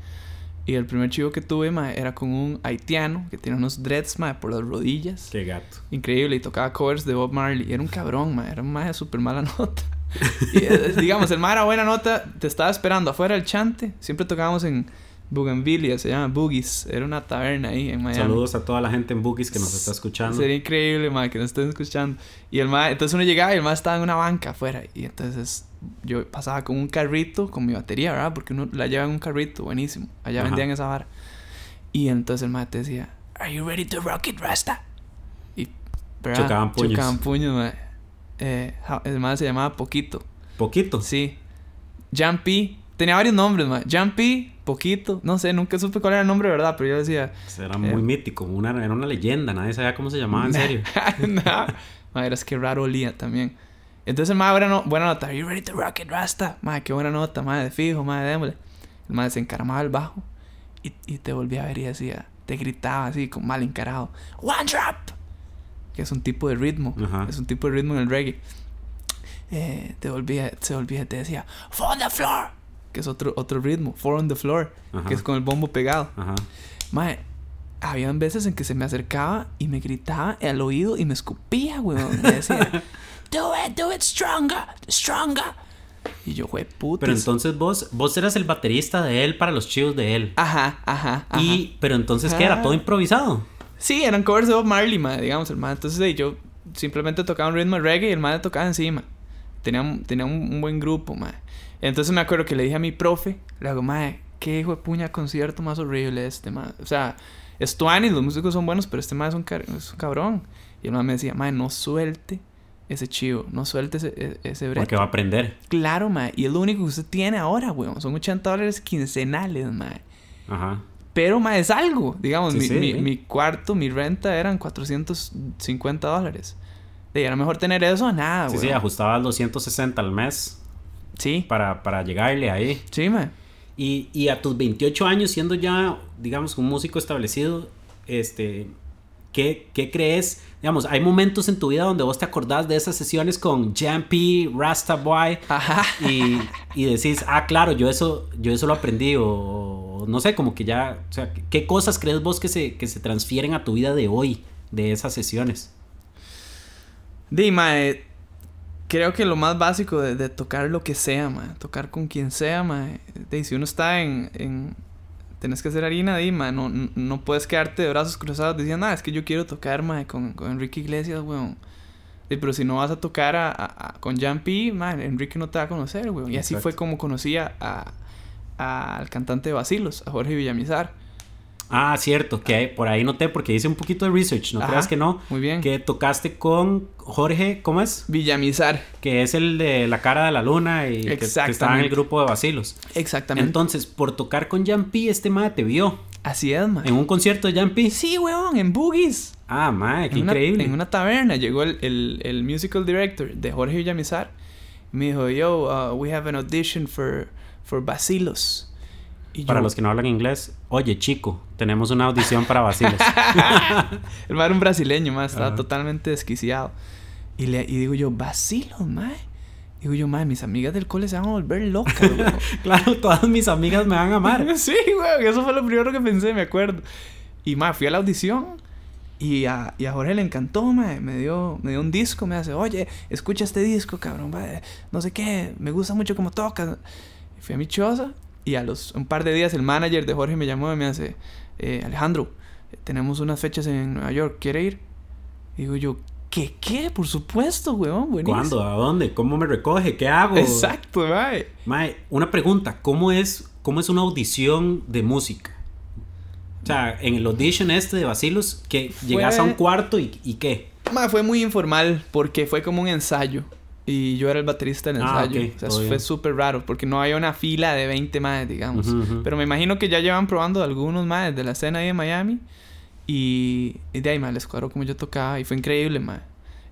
Y el primer chivo que tuve, mae, era con un haitiano que tenía unos dreads, mae, por las rodillas. Qué gato. Increíble, y tocaba covers de Bob Marley. Y era un cabrón, mae, era un mae de súper mala nota. Y, eh, digamos, el mae era buena nota, te estaba esperando afuera del chante. Siempre tocábamos en Bougainvillea, se llama Boogies. Era una taberna ahí en Miami. Saludos a toda la gente en Bookies que nos está escuchando. Sería increíble, mae, que nos estén escuchando. Y el mae, entonces uno llegaba y el mae estaba en una banca afuera. Y entonces yo pasaba con un carrito con mi batería, ¿verdad? Porque uno la lleva en un carrito, buenísimo. Allá Ajá. vendían esa vara. Y entonces el mae te decía, ¿Are you ready to rock it, Rasta? Y ¿verdad? Chocaban puños. Chocaban puños. Eh, el mae se llamaba Poquito. Poquito. Sí. Jumpy. Tenía varios nombres, mae. Jumpy, Poquito. No sé, nunca supe cuál era el nombre, ¿verdad? Pero yo decía, Pues Era Eh. muy mítico, una, era una leyenda, nadie sabía cómo se llamaba en serio. no. Madre, es que raro olía también. Entonces el madre, buena, no- buena nota. Are you ready to rock it, Rasta? Madre, qué buena nota, madre, de fijo, madre, démosle. El madre se encaramaba al bajo y, y te volvía a ver y decía, te gritaba así, con mal encarado. One drop. Que es un tipo de ritmo. Ajá. Es un tipo de ritmo en el reggae. Eh, te volvía, se volvía y te decía, four on the floor. Que es otro, otro ritmo. Four on the floor. Ajá. Que es con el bombo pegado. Ajá. Mae, habían veces en que se me acercaba y me gritaba al oído y me escupía, weón. Me decía, do it, do it stronger, stronger. Y yo, güey, putas. Pero entonces vos, vos eras el baterista de él para los chivos de él. Ajá, ajá, ajá. Y, pero entonces, ¿qué era? Ah. Todo improvisado. Sí, eran covers de Bob Marley, mae, digamos, el mae. Entonces yo simplemente tocaba un ritmo de reggae y el mae tocaba encima. Tenía, un- tenía un, un buen grupo, mae. Entonces me acuerdo que le dije a mi profe, le hago, mae, qué hijo de puña concierto más horrible este, mae. O sea, es tuanis, los músicos son buenos, pero este mae es un, car- es un cabrón. Y el mae me decía, mae, no suelte ese chivo, no suelte ese, e- ese. Porque va a aprender. Claro, mae. Y es lo único que usted tiene ahora, weón. Son 80 dólares quincenales, mae. Ajá. Pero, ma, es algo. Digamos, Sí, mi, sí, mi, sí. mi cuarto, mi renta eran 450 dólares. era mejor tener eso a nada, Sí, sí, ajustabas los 160 al mes. Sí. Para, para llegarle ahí. Sí, man. Y, y a tus 28 años, siendo ya, digamos, un músico establecido, este, ¿qué, ¿qué, crees? Digamos, hay momentos en tu vida donde vos te acordás de esas sesiones con Jampy, Rasta Boy, y, y, decís, ah, claro, yo eso, yo eso lo aprendí, o, no sé, como que ya, o sea, ¿qué cosas crees vos que se, que se transfieren a tu vida de hoy, de esas sesiones? Dime, eh, creo que lo más básico de, tocar lo que sea, ma, tocar con quien sea, ma, de, si uno está en, en tenés que hacer harina, ma, no, no puedes quedarte de brazos cruzados diciendo, ah, es que yo quiero tocar, ma, con, con Enrique Iglesias, weón. pero si no vas a tocar a, con Jan P, Enrique no te va a conocer, weón. Y así fue como conocía a, al cantante de Basilos, a Jorge Villamizar. Ah, cierto, que por ahí noté porque hice un poquito de research, no creas que no. Muy bien. Que tocaste con Jorge, ¿cómo es? Villamizar. Que es el de La cara de la luna y que, estaba en el grupo de Basilos. Exactamente. Entonces, por tocar con Jan P, este mae te vio. Así es, mae. ¿En un concierto de Jan P? Sí, weón, en Boogies. Ah, mae, qué increíble. en una taberna llegó el, el, el, musical director de Jorge Villamizar. Y me dijo, yo, uh, we have an audition for, for Basilos. Para los que no hablan inglés, oye chico, tenemos una audición para Basilos. el mae era un brasileño, más, estaba totalmente desquiciado. Y, le, y digo yo, Basilos, mae. Digo yo, mae, mis amigas del cole se van a volver locas, claro, todas mis amigas me van a amar. sí, güey, eso fue lo primero que pensé, me acuerdo. Y mae, fui a la audición. Y a, y a Jorge le encantó, mae. Me dio, me dio un disco, me hace, oye, escucha este disco, cabrón, mae. No sé qué, me gusta mucho cómo toca. Fui a mi choza y a los un par de días el manager de Jorge me llamó y me hace, eh, Alejandro, tenemos unas fechas en Nueva York, ¿quiere ir? digo yo, ¿qué qué? Por supuesto, weón, buenísimo. ¿Cuándo? ¿A dónde? ¿Cómo me recoge? ¿Qué hago? Exacto, mae. Mae, una pregunta, ¿cómo es, cómo es una audición de música? O sea, en el audition este de Basilos, que llegas a un cuarto y, y qué? Mae, fue muy informal porque fue como un ensayo. Y yo era el baterista del ah, ensayo. o sea, fue súper raro porque no había una fila de 20 más, digamos. Pero me imagino que ya llevan probando algunos más de la escena ahí de Miami. Y, y de ahí, más les cuadró como yo tocaba y fue increíble, más.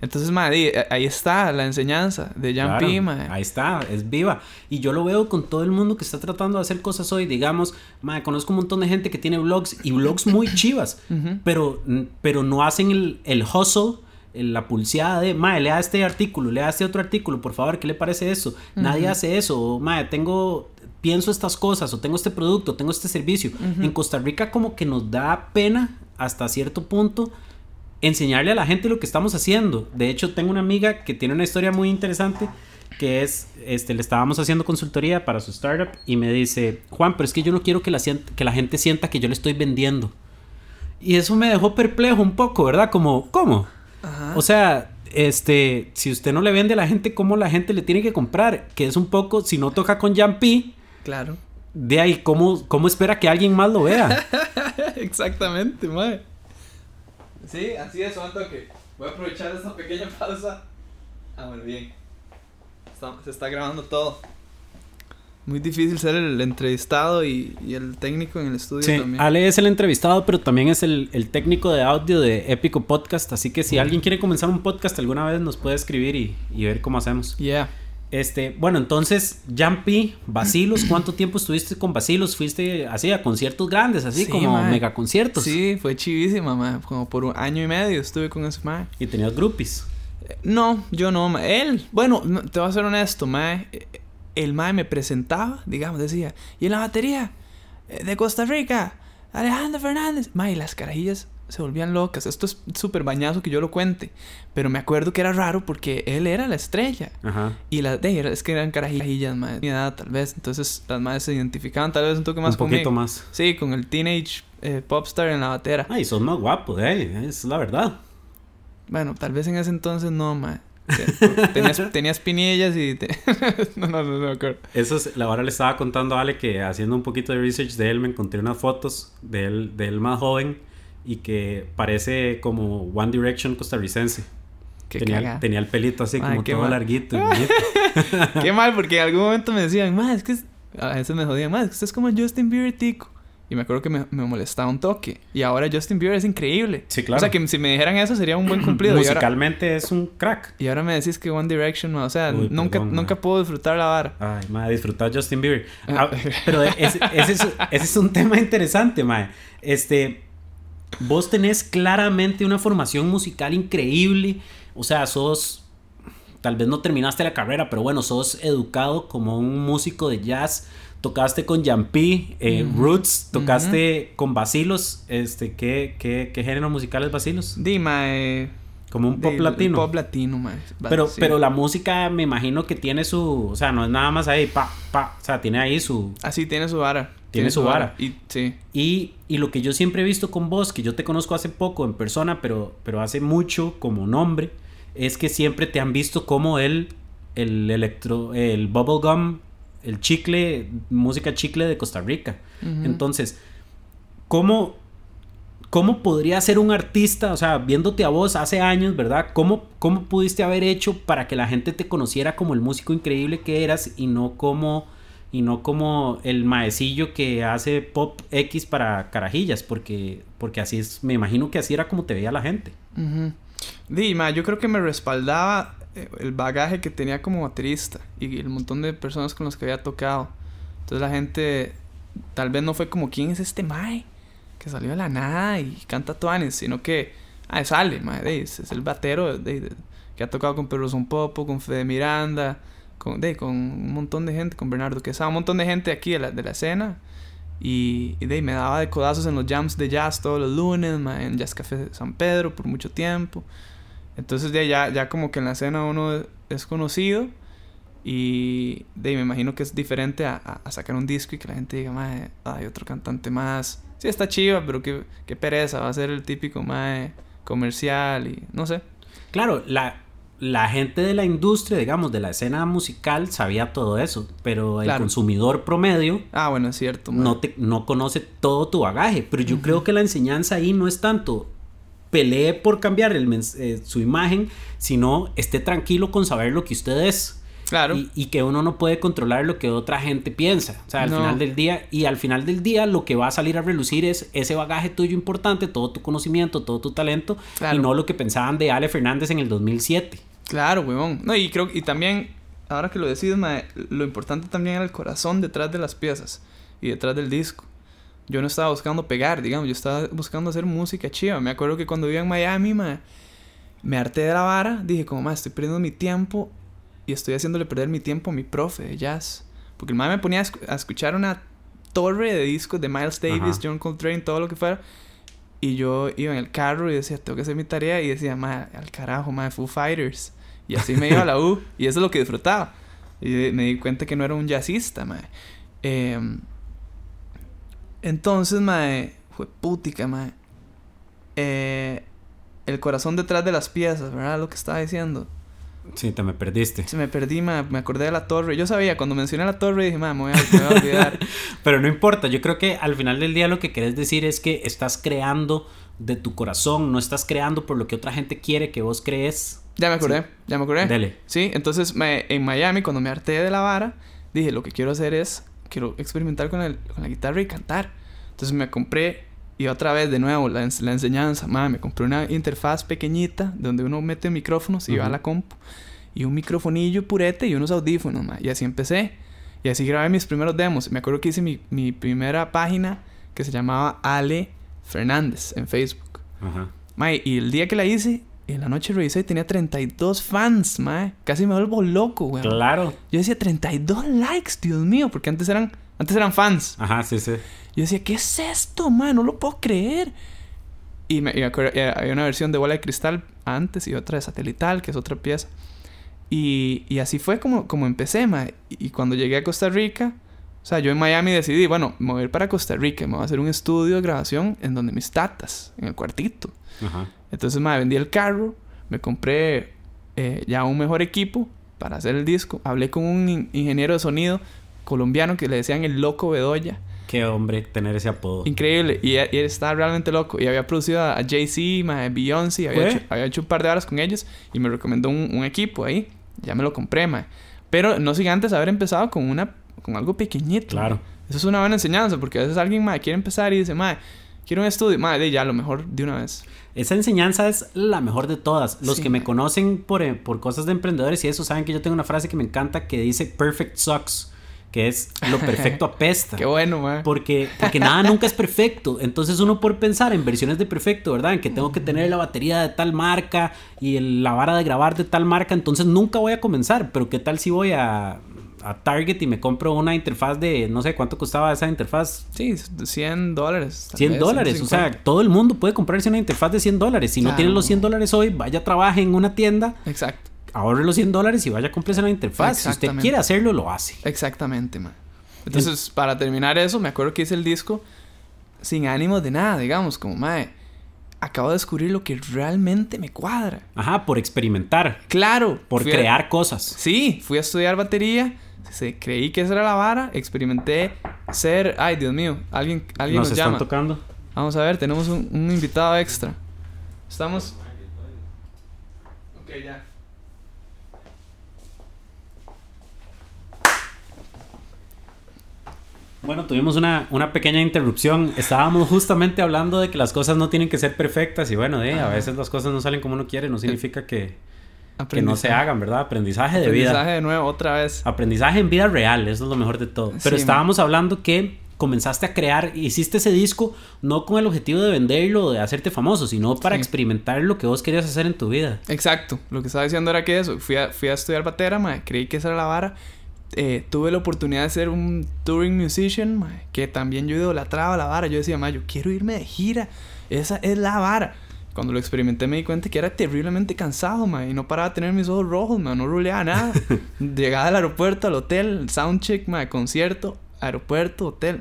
Entonces, madre, ahí está la enseñanza de Jan P, Ahí está, es viva. Y yo lo veo con todo el mundo que está tratando de hacer cosas hoy. Digamos, madre, conozco un montón de gente que tiene blogs y blogs muy chivas, pero, pero no hacen el, el hustle la pulseada de, mae, lea este artículo, lea este otro artículo, por favor, ¿qué le parece eso? Nadie hace eso, mae, tengo, pienso estas cosas, o tengo este producto, tengo este servicio. En Costa Rica como que nos da pena hasta cierto punto enseñarle a la gente lo que estamos haciendo. De hecho, tengo una amiga que tiene una historia muy interesante que es, este, le estábamos haciendo consultoría para su startup y me dice, Juan, pero es que yo no quiero que la, que la gente sienta que yo le estoy vendiendo. Y eso me dejó perplejo un poco, ¿verdad? Como, ¿cómo? O sea, este, si usted no le vende a la gente, ¿cómo la gente le tiene que comprar? Que es un poco, si no toca con P Claro. De ahí, ¿cómo, ¿cómo espera que alguien más lo vea? Exactamente, mae. Sí, así es, un toque. Voy a aprovechar esta pequeña pausa. Ah, bueno, bien. se está grabando todo muy difícil ser el entrevistado y, el técnico en el estudio sí, también. Ale es el entrevistado, pero también es el, técnico de audio de Épico Podcast. Así que si alguien quiere comenzar un podcast alguna vez, nos puede escribir y, ver cómo hacemos. Yeah. Este, bueno, entonces, Jumpy, Basilos, ¿cuánto tiempo estuviste con Basilos? ¿Fuiste así a conciertos grandes, así como mega conciertos? Sí, fue chivísima, ma. Como por un año y medio estuve con ese ma. ¿Y tenías groupies? No, yo no, ma. Él, bueno, te voy a ser honesto, ma el mae me presentaba, digamos, decía, y en la batería eh, de Costa Rica, Alejandro Fernández. Mae, las carajillas se volvían locas. Esto es súper bañazo que yo lo cuente. Pero me acuerdo que era raro porque él era la estrella. Ajá. Y las de es que eran carajillas, mae, mi edad tal vez. Entonces las madres se identificaban tal vez un toque más Un poquito más. Sí, con el teenage eh, popstar en la batera. Ay, son más guapos, eh. Es la verdad. Bueno, tal vez en ese entonces no, mae. Tenías, tenías pinillas y... no, no, no, no Eso es, la hora le estaba contando a Ale que haciendo un poquito de research de él me encontré unas fotos de él, de él más joven y que parece como One Direction costarricense. Tenía, tenía, el pelito así como todo larguito. qué mal, porque en algún momento me decían, más es que... A veces me jodían, más es que es como Justin Bieber tico. Y me acuerdo que me, me molestaba un toque. Y ahora Justin Bieber es increíble. Sí, claro. O sea, que si me dijeran eso sería un buen cumplido. Ahora- Musicalmente es un crack. Y ahora me decís que One Direction, o sea, Uy, nunca, perdón, nunca puedo disfrutar la vara. Ay, madre, disfrutar Justin Bieber. Ah, pero ese, ese es, ese es un tema interesante, madre. Este, vos tenés claramente una formación musical increíble. O sea, sos, tal vez no terminaste la carrera, pero bueno, sos educado como un músico de jazz. Tocaste con Jampi, eh, Ujú. Roots, tocaste con Basilos. Este, ¿qué, qué, qué género musical es Basilos? Dima, eh, Como un pop latino. Pop latino, ma. Va- Pero, sí. pero la música me imagino que tiene su. O sea, no es nada más ahí, pa, pa. O sea, tiene ahí su. Así tiene su vara. Tiene su vara. Y sí. Y, y lo que yo siempre he visto con vos, que yo te conozco hace poco en persona, pero, pero hace mucho como nombre, es que siempre te han visto como el, el electro, el bubblegum, el chicle, música chicle de Costa Rica. Entonces, ¿cómo, ¿cómo podría ser un artista, o sea, viéndote a vos hace años, ¿verdad? ¿Cómo, ¿Cómo pudiste haber hecho para que la gente te conociera como el músico increíble que eras y no como, y no como el maecillo que hace pop X para carajillas? Porque, porque así es, me imagino que así era como te veía la gente. Ma, yo creo que me respaldaba eh, el bagaje que tenía como baterista y el montón de personas con las que había tocado. Entonces la gente tal vez no fue como, ¿quién es este mae? Que salió de la nada y canta tuanes, sino que, ah, sale, mae, es, es el batero de- que ha tocado con Pedro Son Popo, con Fede Miranda, con, de, con un montón de gente, con Bernardo Quesada, un montón de gente aquí de la, de la escena. Y, y de ahí me daba de codazos en los jams de jazz todos los lunes, ma, en Jazz Café San Pedro por mucho tiempo. Entonces de ahí ya, ya como que en la escena uno es conocido y de ahí me imagino que es diferente a, a- a sacar un disco y que la gente diga, mae, hay otro cantante más. Sí, está chiva, pero qué, qué pereza, va a ser el típico mae comercial y no sé. Claro, la, la gente de la industria, digamos, de la escena musical sabía todo eso, pero el Claro. consumidor promedio Ah, bueno, es cierto. no, te, no conoce todo tu bagaje. Pero yo creo que la enseñanza ahí no es tanto pelee por cambiar el eh, su imagen, sino esté tranquilo con saber lo que usted es. Claro. Y, y que uno no puede controlar lo que otra gente piensa. O sea, al No. final del día, y al final del día lo que va a salir a relucir es ese bagaje tuyo importante, todo tu conocimiento, todo tu talento, Claro. y no lo que pensaban de Ale Fernández en el 2007. Claro, weón. No, y creo y también, ahora que lo decides, mae, lo importante también era el corazón detrás de las piezas y detrás del disco. Yo no estaba buscando pegar, digamos, yo estaba buscando hacer música chiva. Me acuerdo que cuando vivía en Miami, mae, me harté de la vara, dije como, mae, estoy perdiendo mi tiempo y estoy haciéndole perder mi tiempo a mi profe de jazz. Porque el mae me ponía a, escu- a escuchar una torre de discos de Miles Davis, Ajá. John Coltrane, todo lo que fuera. Y yo iba en el carro y decía, tengo que hacer mi tarea. Y decía, ma, al carajo, ma, Foo Fighters. Y así me iba a la U. Y eso es lo que disfrutaba. Y me di cuenta que no era un jazzista, ma. Em, entonces, ma, fue putica, ma. Eh, el corazón detrás de las piezas, ¿verdad? Lo que estaba diciendo. Sí, te me perdiste. Se me perdí, ma. Me acordé de la torre. Yo sabía, cuando mencioné la torre, dije, ma, me voy a, me voy a olvidar. Pero no importa, yo creo que al final del día lo que querés decir es que estás creando de tu corazón, no estás creando por lo que otra gente quiere que vos crees. ya me acordé, ya me acordé. Dele. Sí, entonces me- en Miami, cuando me harté de la vara, dije, lo que quiero hacer es, quiero experimentar con, el- con la guitarra y cantar. Entonces me compré, y otra vez de nuevo, la, la enseñanza, ma, me compré una interfaz pequeñita donde uno mete micrófonos y va a la compu, y un microfonillo purete y unos audífonos, ma, y así empecé. Y así grabé mis primeros demos. Me acuerdo que hice mi, mi primera página que se llamaba Ale Fernández en Facebook. Ajá. Mae, y el día que la hice, en la noche revisé y tenía 32 fans, mae. Casi me vuelvo loco, weón. Claro. Yo decía 32 likes, Dios mío, porque antes eran, antes eran fans. Ajá, sí, sí. Yo decía, ¿qué es esto, mae? No lo puedo creer. Y, me, y me acuerdo, eh, había una versión de bola de cristal antes y otra de satelital, que es otra pieza. Y, y así fue como, como empecé, mae. Y, y cuando llegué a Costa Rica, o sea, yo en Miami decidí, bueno, me voy a ir para Costa Rica, me voy a hacer un estudio de grabación en donde mis tatas, en el cuartito. Ajá. Entonces, me vendí el carro, me compré eh, ya un mejor equipo para hacer el disco. Hablé con un in- ingeniero de sonido colombiano que le decían el loco Bedoya. Qué hombre tener ese apodo. Increíble. Y, él- y él estaba realmente loco. Y había producido a, Jay-Z, ma, a Beyoncé. Había hecho, había hecho un par de horas con ellos. Y me recomendó un, un equipo ahí. Ya me lo compré, ma. Pero no sin antes haber empezado con una... Con algo pequeñito. Claro. Eso es una buena enseñanza porque a veces alguien, mae, quiere empezar y dice, mae, quiero un estudio, mae, ya, lo mejor de una vez. Esa enseñanza es la mejor de todas. Los Sí, que me conocen por, eh, por cosas de emprendedores y eso saben que yo tengo una frase que me encanta que dice perfect sucks, que es lo perfecto apesta. Qué bueno, mae. Porque, porque nada nunca es perfecto. Entonces uno por pensar en versiones de perfecto, ¿verdad? En que tengo que tener la batería de tal marca y el- la vara de grabar de tal marca, entonces nunca voy a comenzar. Pero ¿qué tal si voy a, a Target y me compro una interfaz de, no sé cuánto costaba esa interfaz? Sí, 100 dólares. tal 100 vez, dólares, o sea, 150. todo el mundo puede comprarse una interfaz de 100 dólares. Si no Claro. tiene los 100 dólares hoy, vaya, trabaje en una tienda, Exacto, ahorre los 100 dólares y vaya, cómprese una interfaz. Si usted quiere hacerlo, lo hace. exactamente, mae. Entonces, para terminar eso, me acuerdo que hice el disco sin ánimo de nada, digamos, como, mae, acabo de descubrir lo que realmente me cuadra. Ajá, por experimentar, Claro. por a- crear cosas. Sí, fui a estudiar batería. se- creí que esa era la vara. Experimenté ser. Ay, Dios mío. Alguien, alguien Nos nos, están llama. tocando. Vamos a ver, tenemos un, un invitado extra. Estamos. Ok, ya. Bueno, tuvimos una, una pequeña interrupción. Estábamos justamente hablando de que las cosas no tienen que ser perfectas y bueno, eh, a veces las cosas no salen como uno quiere, no significa que, que no se Aprendizaje. hagan, ¿verdad? Aprendizaje de Aprendizaje vida. de nuevo, otra vez. Aprendizaje en vida real, eso es lo mejor de todo. Pero Sí, estábamos hablando que comenzaste a crear, hiciste ese disco no con el objetivo de venderlo o de hacerte famoso, sino para Sí. experimentar lo que vos querías hacer en tu vida. Exacto. Lo que estaba diciendo era que eso. Fui a, fui a estudiar batera, mae, Creí que esa era la vara. Eh, tuve la oportunidad de ser un touring musician, que también yo idolatraba la vara. Yo decía, mae, yo quiero irme de gira. Esa es la vara. Cuando lo experimenté me di cuenta que era terriblemente cansado, y no paraba de tener mis ojos rojos, no ruleaba nada. Llegaba al aeropuerto, al hotel, soundcheck, mae, concierto, aeropuerto, hotel.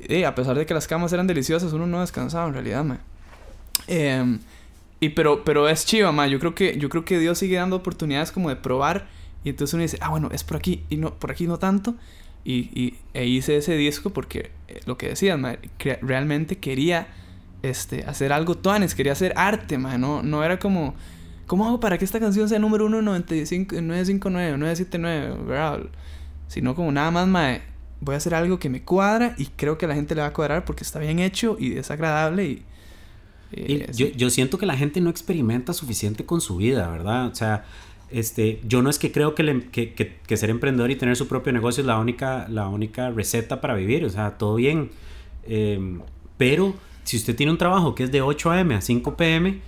Y a pesar de que las camas eran deliciosas, uno no descansaba en realidad, mae. Em, y pero, pero es chiva, ma. Yo creo que, yo creo que Dios sigue dando oportunidades como de probar. Y entonces uno dice, ah, bueno, es por aquí y no, por aquí no tanto. Y, y e hice ese disco porque eh, lo que decías, ma, que realmente quería este, hacer algo tuanes, quería hacer arte, ma. No, no era como, ¿cómo hago para que esta canción sea número uno en 95, en 959 o 979, ¿verdad? Sino como nada más, ma, voy a hacer algo que me cuadra y creo que a la gente le va a cuadrar porque está bien hecho y es agradable y... Y yo, yo siento que la gente no experimenta suficiente con su vida, ¿verdad? O sea, este, yo no es que creo que, le- que, que- que ser emprendedor y tener su propio negocio es la única, la única receta para vivir, o sea, todo bien. Eh, pero si usted tiene un trabajo que es de 8 a.m. a 5 p.m.,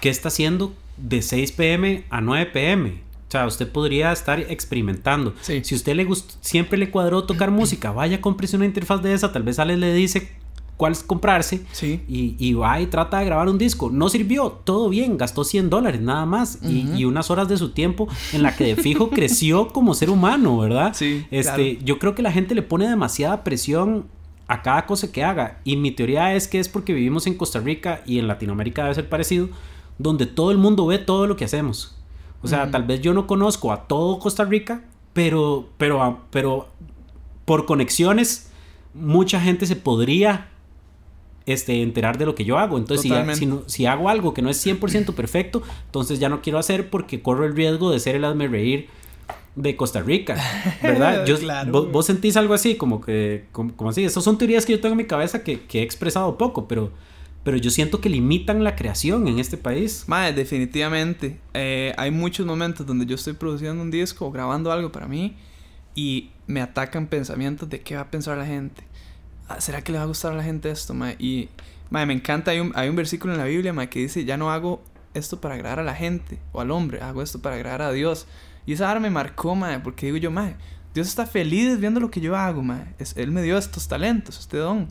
¿qué está haciendo de 6 p.m. a 9 p.m.? O sea, usted podría estar experimentando. Sí. Si usted le siempre le cuadró tocar música, vaya, cómprese una interfaz de esa, tal vez Ale le dice cuál es comprarse Sí. y, y va y trata de grabar un disco. No sirvió, todo bien, gastó 100 dólares nada más y, unas horas de su tiempo en la que de fijo creció como ser humano, ¿verdad? Sí, Este, claro. Yo creo que la gente le pone demasiada presión a cada cosa que haga y mi teoría es que es porque vivimos en Costa Rica y en Latinoamérica debe ser parecido, donde todo el mundo ve todo lo que hacemos. O sea, tal vez yo no conozco a todo Costa Rica, pero, pero, pero por conexiones mucha gente se podría este, enterar de lo que yo hago. Entonces, si, Totalmente. si, no- si hago algo que no es 100% perfecto, entonces ya no quiero hacer porque corro el riesgo de ser el hazme reír de Costa Rica, ¿verdad? Yo, Claro, vos, vos sentís algo así, como que, como, como así. Esas son teorías que yo tengo en mi cabeza que, que he expresado poco, pero, pero yo siento que limitan la creación en este país. Madre, definitivamente. Eh, hay muchos momentos donde yo estoy produciendo un disco o grabando algo para mí y me atacan pensamientos de qué va a pensar la gente. Ah, ¿Será que le va a gustar a la gente esto? Y, me encanta. Hay un, hay un versículo en la Biblia, madre, que dice: Ya no hago esto para agradar a la gente o al hombre, hago esto para agradar a Dios. Y esa ahora me marcó, porque digo yo, madre, Dios está feliz viendo lo que yo hago, madre. Es, él me dio estos talentos, este don.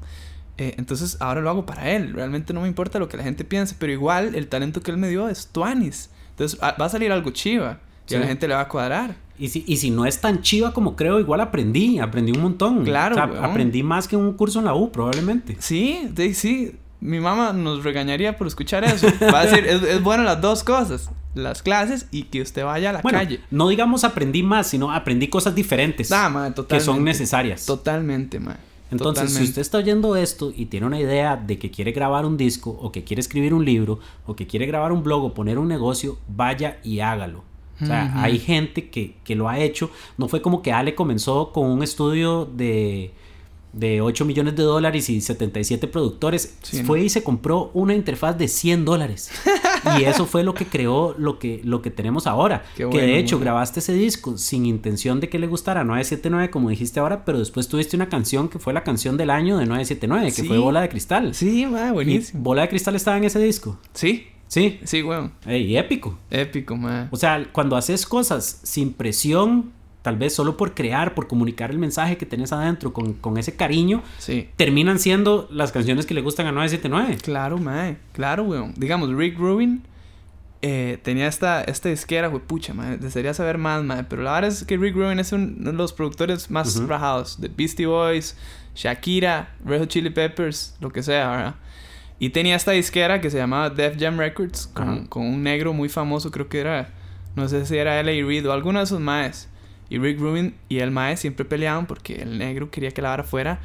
Eh, entonces ahora lo hago para él. Realmente no me importa lo que la gente piense, pero igual el talento que él me dio es tuanis. Entonces a- va a salir algo chiva y a la gente le va a cuadrar. Y si, y si no es tan chiva como creo, igual aprendí, aprendí un montón. Claro, O sea, weón. aprendí más que un curso en la U, probablemente. Sí, sí, sí. Mi mamá nos regañaría por escuchar eso. Va a decir, es, es bueno las dos cosas. Las clases y que usted vaya a la Bueno, calle. no digamos aprendí más, sino aprendí cosas diferentes Ah, mae, que son necesarias. Totalmente, mae. Entonces, si usted está oyendo esto y tiene una idea de que quiere grabar un disco o que quiere escribir un libro o que quiere grabar un blog o poner un negocio, vaya y hágalo. O sea, hay gente que, que lo ha hecho. No fue como que Ale comenzó con un estudio de, de 8 millones de dólares y 77 productores, fue y se compró una interfaz de 100 dólares. y eso fue lo que creó lo que, lo que tenemos ahora. que de hecho grabaste ese disco sin intención de que le gustara 979, como dijiste ahora, pero después tuviste una canción que fue la canción del año de 979, que fue Bola de Cristal. Sí, buenísimo. ¿Bola de Cristal estaba en ese disco? Sí. Sí. Sí, weón. Y épico. Épico, man. O sea, cuando haces cosas sin presión, tal vez solo por crear, por comunicar el mensaje que tenés adentro con, ese cariño, sí. terminan siendo las canciones que le gustan a 979. Claro, mae. Claro, weón. Digamos, Rick Rubin eh, tenía esta, esta disquera, güey, pucha, mae. Desearía saber más, mae. Pero la verdad es que Rick Rubin es uno de los productores más rajados. De Beastie Boys, Shakira, Red Hot Chili Peppers, lo que sea, ¿verdad? Y tenía esta disquera que se llamaba Def Jam Records, con, con un negro muy famoso, creo que era, no sé si era L.A. Reid o alguno de esos maes. Y Rick Rubin y el Mae siempre peleaban porque el negro quería que la vara fuera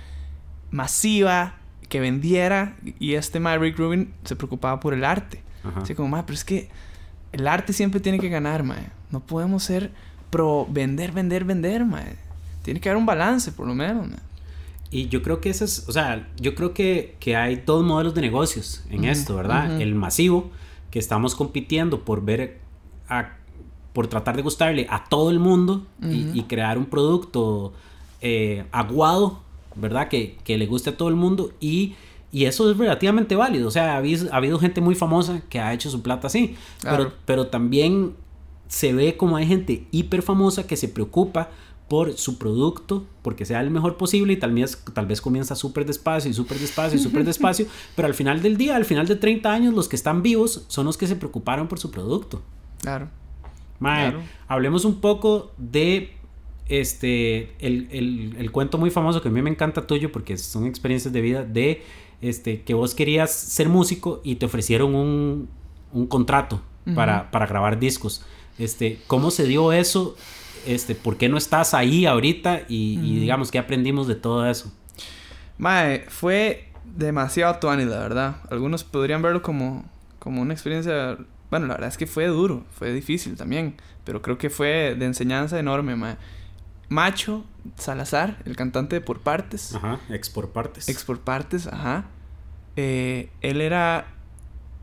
masiva, que vendiera. Y este Mae, Rick Rubin, se preocupaba por el arte. Así como, Mae, pero es que el arte siempre tiene que ganar, Mae. No podemos ser pro vender, vender, vender, Mae. Tiene que haber un balance, por lo menos, mae. Y yo creo que eso es, o sea, yo creo que, que hay dos modelos de negocios en esto, ¿verdad? El masivo, que estamos compitiendo por ver a por tratar de gustarle a todo el mundo y, crear un producto eh, aguado, ¿verdad? Que, le guste a todo el mundo y, y eso es relativamente válido. O sea, ha habido, gente muy famosa que ha hecho su plata así, pero, pero también se ve como hay gente hiper famosa que se preocupa por su producto, porque sea el mejor posible y tal vez, tal vez comienza súper despacio y súper despacio y súper despacio, pero al final del día, al final de 30 años, los que están vivos son los que se preocuparon por su producto. Claro. Mae, hablemos un poco de este el, cuento muy famoso que a mí me encanta tuyo porque son experiencias de vida de este que vos querías ser músico y te ofrecieron un, contrato para, para grabar discos. Este, ¿cómo se dio eso? Este, ¿por qué no estás ahí ahorita? Y, digamos, ¿qué aprendimos de todo eso? Mae, fue demasiado tuani, la verdad. Algunos podrían verlo como, como una experiencia bueno, la verdad es que fue duro, fue difícil también, pero creo que fue de enseñanza enorme, Macho Salazar, el cantante de Por Partes. Ajá, ex Por Partes. Ex Por Partes, ajá. Eh, él era.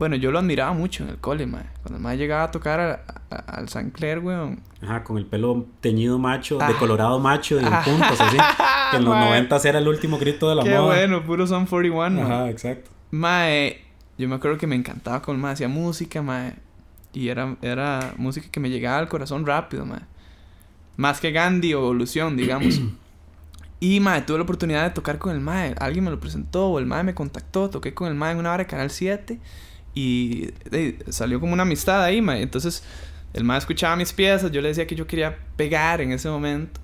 Bueno, yo lo admiraba mucho en el cole, mae. Cuando el mae llegaba a tocar al San Clair, weón. Ajá, con el pelo teñido macho, ah. colorado macho y en puntos, así. que en los noventas era el último grito de la Qué bueno, puro Son 41, Ajá, exacto. Mae, yo me acuerdo que me encantaba con más hacía música, mae. Y era, era música que me llegaba al corazón rápido, mae. Más que Gandhi o Evolución, digamos. y, mae, tuve la oportunidad de tocar con el mae. Alguien me lo presentó o el mae me contactó. Toqué con el mae en una hora de Canal 7. Y salió como una amistad ahí, mae. Entonces, el mae escuchaba mis piezas. Yo le decía que yo quería pegar en ese momento.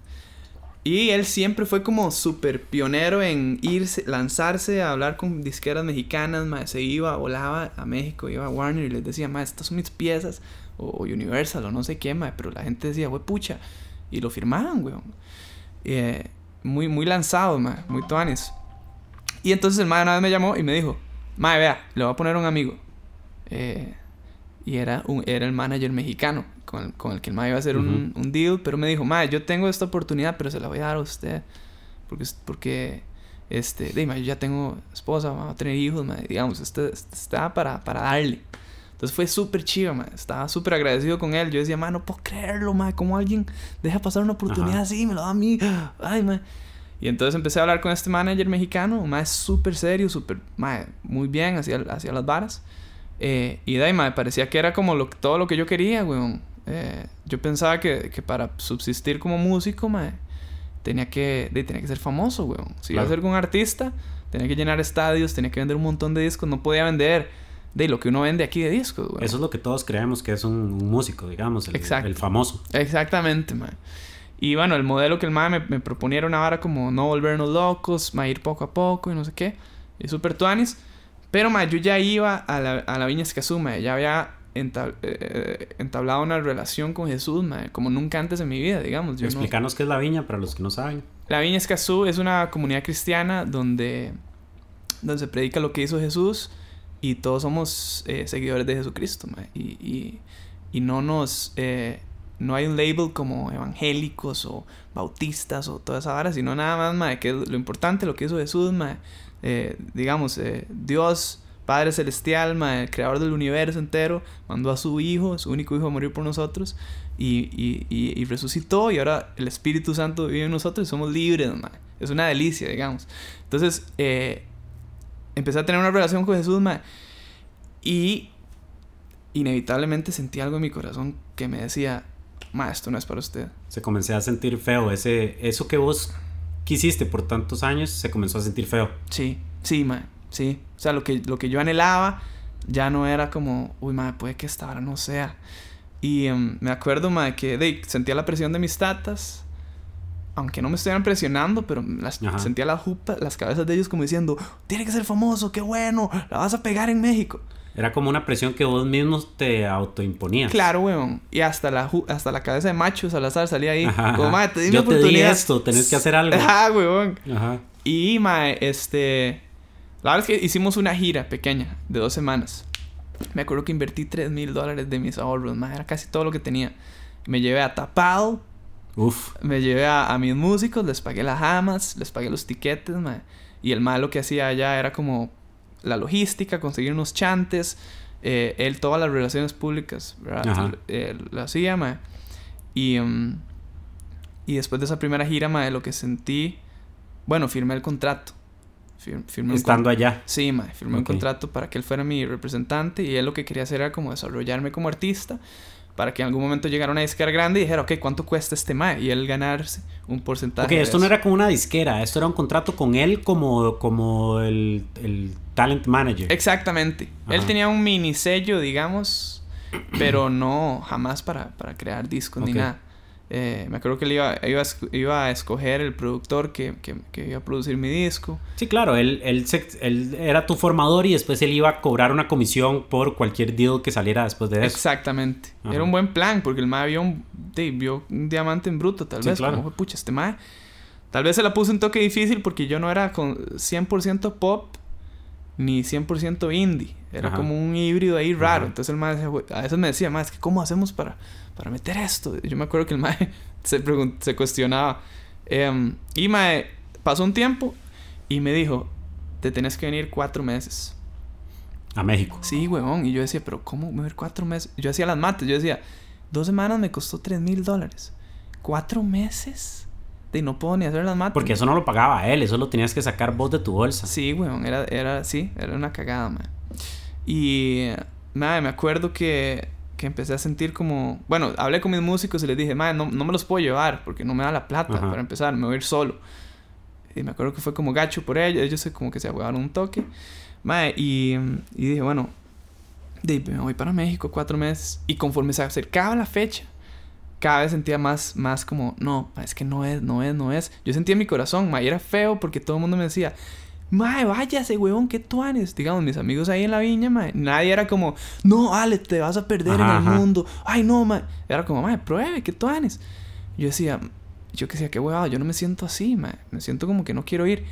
Y él siempre fue como súper pionero en irse, lanzarse a hablar con disqueras mexicanas, Se iba, volaba a México, iba a Warner y les decía, ma, estas son mis piezas, o, Universal, o no sé qué, ma. Pero la gente decía, güey, pucha. Y lo firmaban, weón. Eh, muy, muy lanzado, ma, muy tuanes. Y entonces el ma una vez me llamó y me dijo, ma, vea, le voy a poner un amigo. Eh, y era, un, era el manager mexicano con el, con el que el mae iba a hacer un, un, deal, pero me dijo, mae, yo tengo esta oportunidad, pero se la voy a dar a usted. Porque, porque este, de, yo ya tengo esposa, vamos a tener hijos, mae, digamos, este, este, está para, para darle. Entonces fue súper chido, mae. Estaba súper agradecido con él. Yo decía, mae, no puedo creerlo, mae. ¿Cómo alguien deja pasar una oportunidad así? Me lo da a mí. Ay, mae. Y entonces empecé a hablar con este manager mexicano. Mae súper serio, súper, mae, muy bien hacia, hacia las varas. Eh, y de me parecía que era como lo, todo lo que yo quería, weón. Eh, yo pensaba que, que, para subsistir como músico, mae, tenía que, tenía que ser famoso, weón. Si iba a ser un artista, tenía que llenar estadios, tenía que vender un montón de discos, no podía vender de lo que uno vende aquí de discos, weón. Eso es lo que todos creemos que es un, músico, digamos, el, el famoso. Exactamente, mae. Y bueno, el modelo que el mae me, me proponía era una vara como no volvernos locos, mae, ir poco a poco y no sé qué. Y super tuanis. Pero, ma, yo ya iba a la, a la Viña Escazú, ma, ya había eh, entablado una relación con Jesús, ma, como nunca antes en mi vida, digamos. Explícanos qué es la Viña para los que no saben. La Viña Escazú es una comunidad cristiana donde, donde se predica lo que hizo Jesús y todos somos eh, seguidores de Jesucristo, ma, y, y, y, no nos... Eh, no hay un label como evangélicos o bautistas o toda esa vara, sino nada más, mae, que es lo importante, lo que hizo Jesús, mae, eh, digamos, eh, Dios, Padre Celestial, mae, el creador del universo entero, mandó a su Hijo, su único Hijo, a morir por nosotros y, y, y, resucitó y ahora el Espíritu Santo vive en nosotros y somos libres, mae. Es una delicia, digamos. Entonces, eh, empecé a tener una relación con Jesús, mae, y inevitablemente sentí algo en mi corazón que me decía, ma, esto no es para usted. Se comencé a sentir feo, ese, eso que vos quisiste por tantos años se comenzó a sentir feo. Sí, sí, ma, sí. O sea, lo que, lo que yo anhelaba ya no era como, uy, ma, puede que esta hora no sea. Y em, me acuerdo, ma, que de, sentía la presión de mis tatas, aunque no me estuvieran presionando, pero las, sentía la jupa, las cabezas de ellos como diciendo, tiene que ser famoso, qué bueno, la vas a pegar en México. Era como una presión que vos mismo te autoimponías. Claro, weón. Y hasta la, hasta la cabeza de macho Salazar salía ahí. Como, mae, te di Yo te di esto, tenés que hacer algo. Ajá, weón. Ajá. Y, mae, este... La verdad es que hicimos una gira pequeña de dos semanas. Me acuerdo que invertí 3 mil dólares de mis ahorros, mae. Era casi todo lo que tenía. Me llevé a Tapado. Uf. Me llevé a, a mis músicos, les pagué las jamas, les pagué los tiquetes, mae. Y el malo que hacía allá era como la logística, conseguir unos chantes, eh, él todas las relaciones públicas, ¿verdad? Eh, lo hacía, mae. Y, um, y después de esa primera gira, mae, lo que sentí, bueno, firmé el contrato. Estando allá. Sí, mae, firmé un contrato para que él fuera mi representante y él lo que quería hacer era como desarrollarme como artista para que en algún momento llegara una disquera grande y dijera, ok, ¿cuánto cuesta este mae? Y él ganarse un porcentaje. Ok, esto no era como una disquera, esto era un contrato con él como, como el, el talent manager. Exactamente. Él tenía un mini sello, digamos, pero no jamás para, para crear discos ni nada. Eh, me acuerdo que él iba, iba, iba, a escoger el productor que, que, que, iba a producir mi disco. Sí, claro, él, él, él, era tu formador y después él iba a cobrar una comisión por cualquier deal que saliera después de eso. Exactamente. Era un buen plan porque el mae vio un, vio un diamante en bruto, tal vez. Claro. Como, pucha, este mae. Tal vez se la puse un toque difícil porque yo no era con 100% pop ni 100% indie. Era como un híbrido ahí raro. Entonces el mae a veces me decía, mae, es que ¿cómo hacemos para para meter esto. Yo me acuerdo que el mae se, se cuestionaba. Em, y mae pasó un tiempo y me dijo, te tenés que venir cuatro meses. A México. Sí, huevón. Y yo decía, pero ¿cómo venir cuatro meses? Yo hacía las mates. Yo decía, dos semanas me costó tres mil dólares. ¿Cuatro meses? Y no puedo ni hacer las mates. Porque eso no lo pagaba él, eso lo tenías que sacar vos de tu bolsa. Sí, weón, era, era, sí, era una cagada, mae. Y, mae, me acuerdo que que empecé a sentir como... Bueno, hablé con mis músicos y les dije, madre, no, no me los puedo llevar porque no me da la plata para empezar, me voy a ir solo. Y me acuerdo que fue como gacho por ellos, ellos como que se aguaron un toque. Madre, y, y dije, bueno, me voy para México cuatro meses. Y conforme se acercaba la fecha, cada vez sentía más, más como, no, es que no es, no es, no es. Yo sentía en mi corazón, ma, y era feo porque todo el mundo me decía, Mae, váyase, huevón, ¿qué tuanes? Digamos, mis amigos ahí en la viña, mae. Nadie era como, no, Ale, te vas a perder en el mundo. Ay, no, mae. Era como, mae, pruebe, ¿qué tuanes? Yo decía, yo que decía, qué huevado, yo no me siento así, mae. Me siento como que no quiero ir.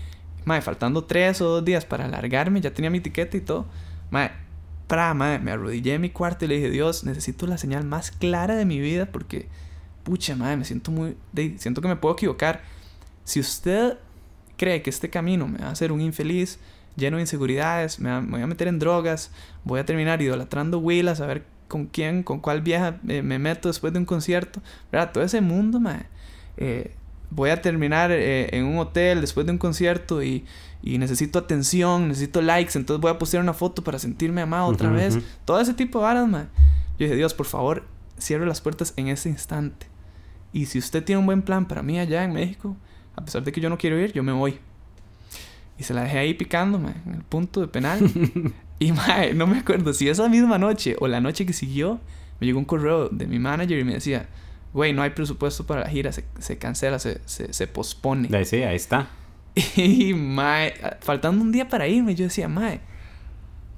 Mae, faltando tres o dos días para alargarme, ya tenía mi etiqueta y todo. Mae, pra, mae, me arrodillé en mi cuarto y le dije, Dios, necesito la señal más clara de mi vida porque, pucha, mae, me siento muy. siento que me puedo equivocar. Si usted cree que este camino me va a hacer un infeliz, lleno de inseguridades, me, voy a meter en drogas, voy a terminar idolatrando Willas, a ver con quién, con cuál vieja eh, me meto después de un concierto, ¿verdad? Todo ese mundo, mae. Eh, voy a terminar eh, en un hotel después de un concierto y, y, necesito atención, necesito likes, entonces voy a postear una foto para sentirme amado otra vez. Todo ese tipo de varas, mae. Yo dije, Dios, por favor, cierre las puertas en ese instante. Y si usted tiene un buen plan para mí allá en México, a pesar de que yo no quiero ir, yo me voy. Y se la dejé ahí picando, en el punto de penal. y, mae, no me acuerdo si esa misma noche o la noche que siguió, me llegó un correo de mi manager y me decía, güey, no hay presupuesto para la gira, se, se cancela, se, se, se, pospone. Sí, ahí está. Y, mae, faltando un día para irme, yo decía, mae,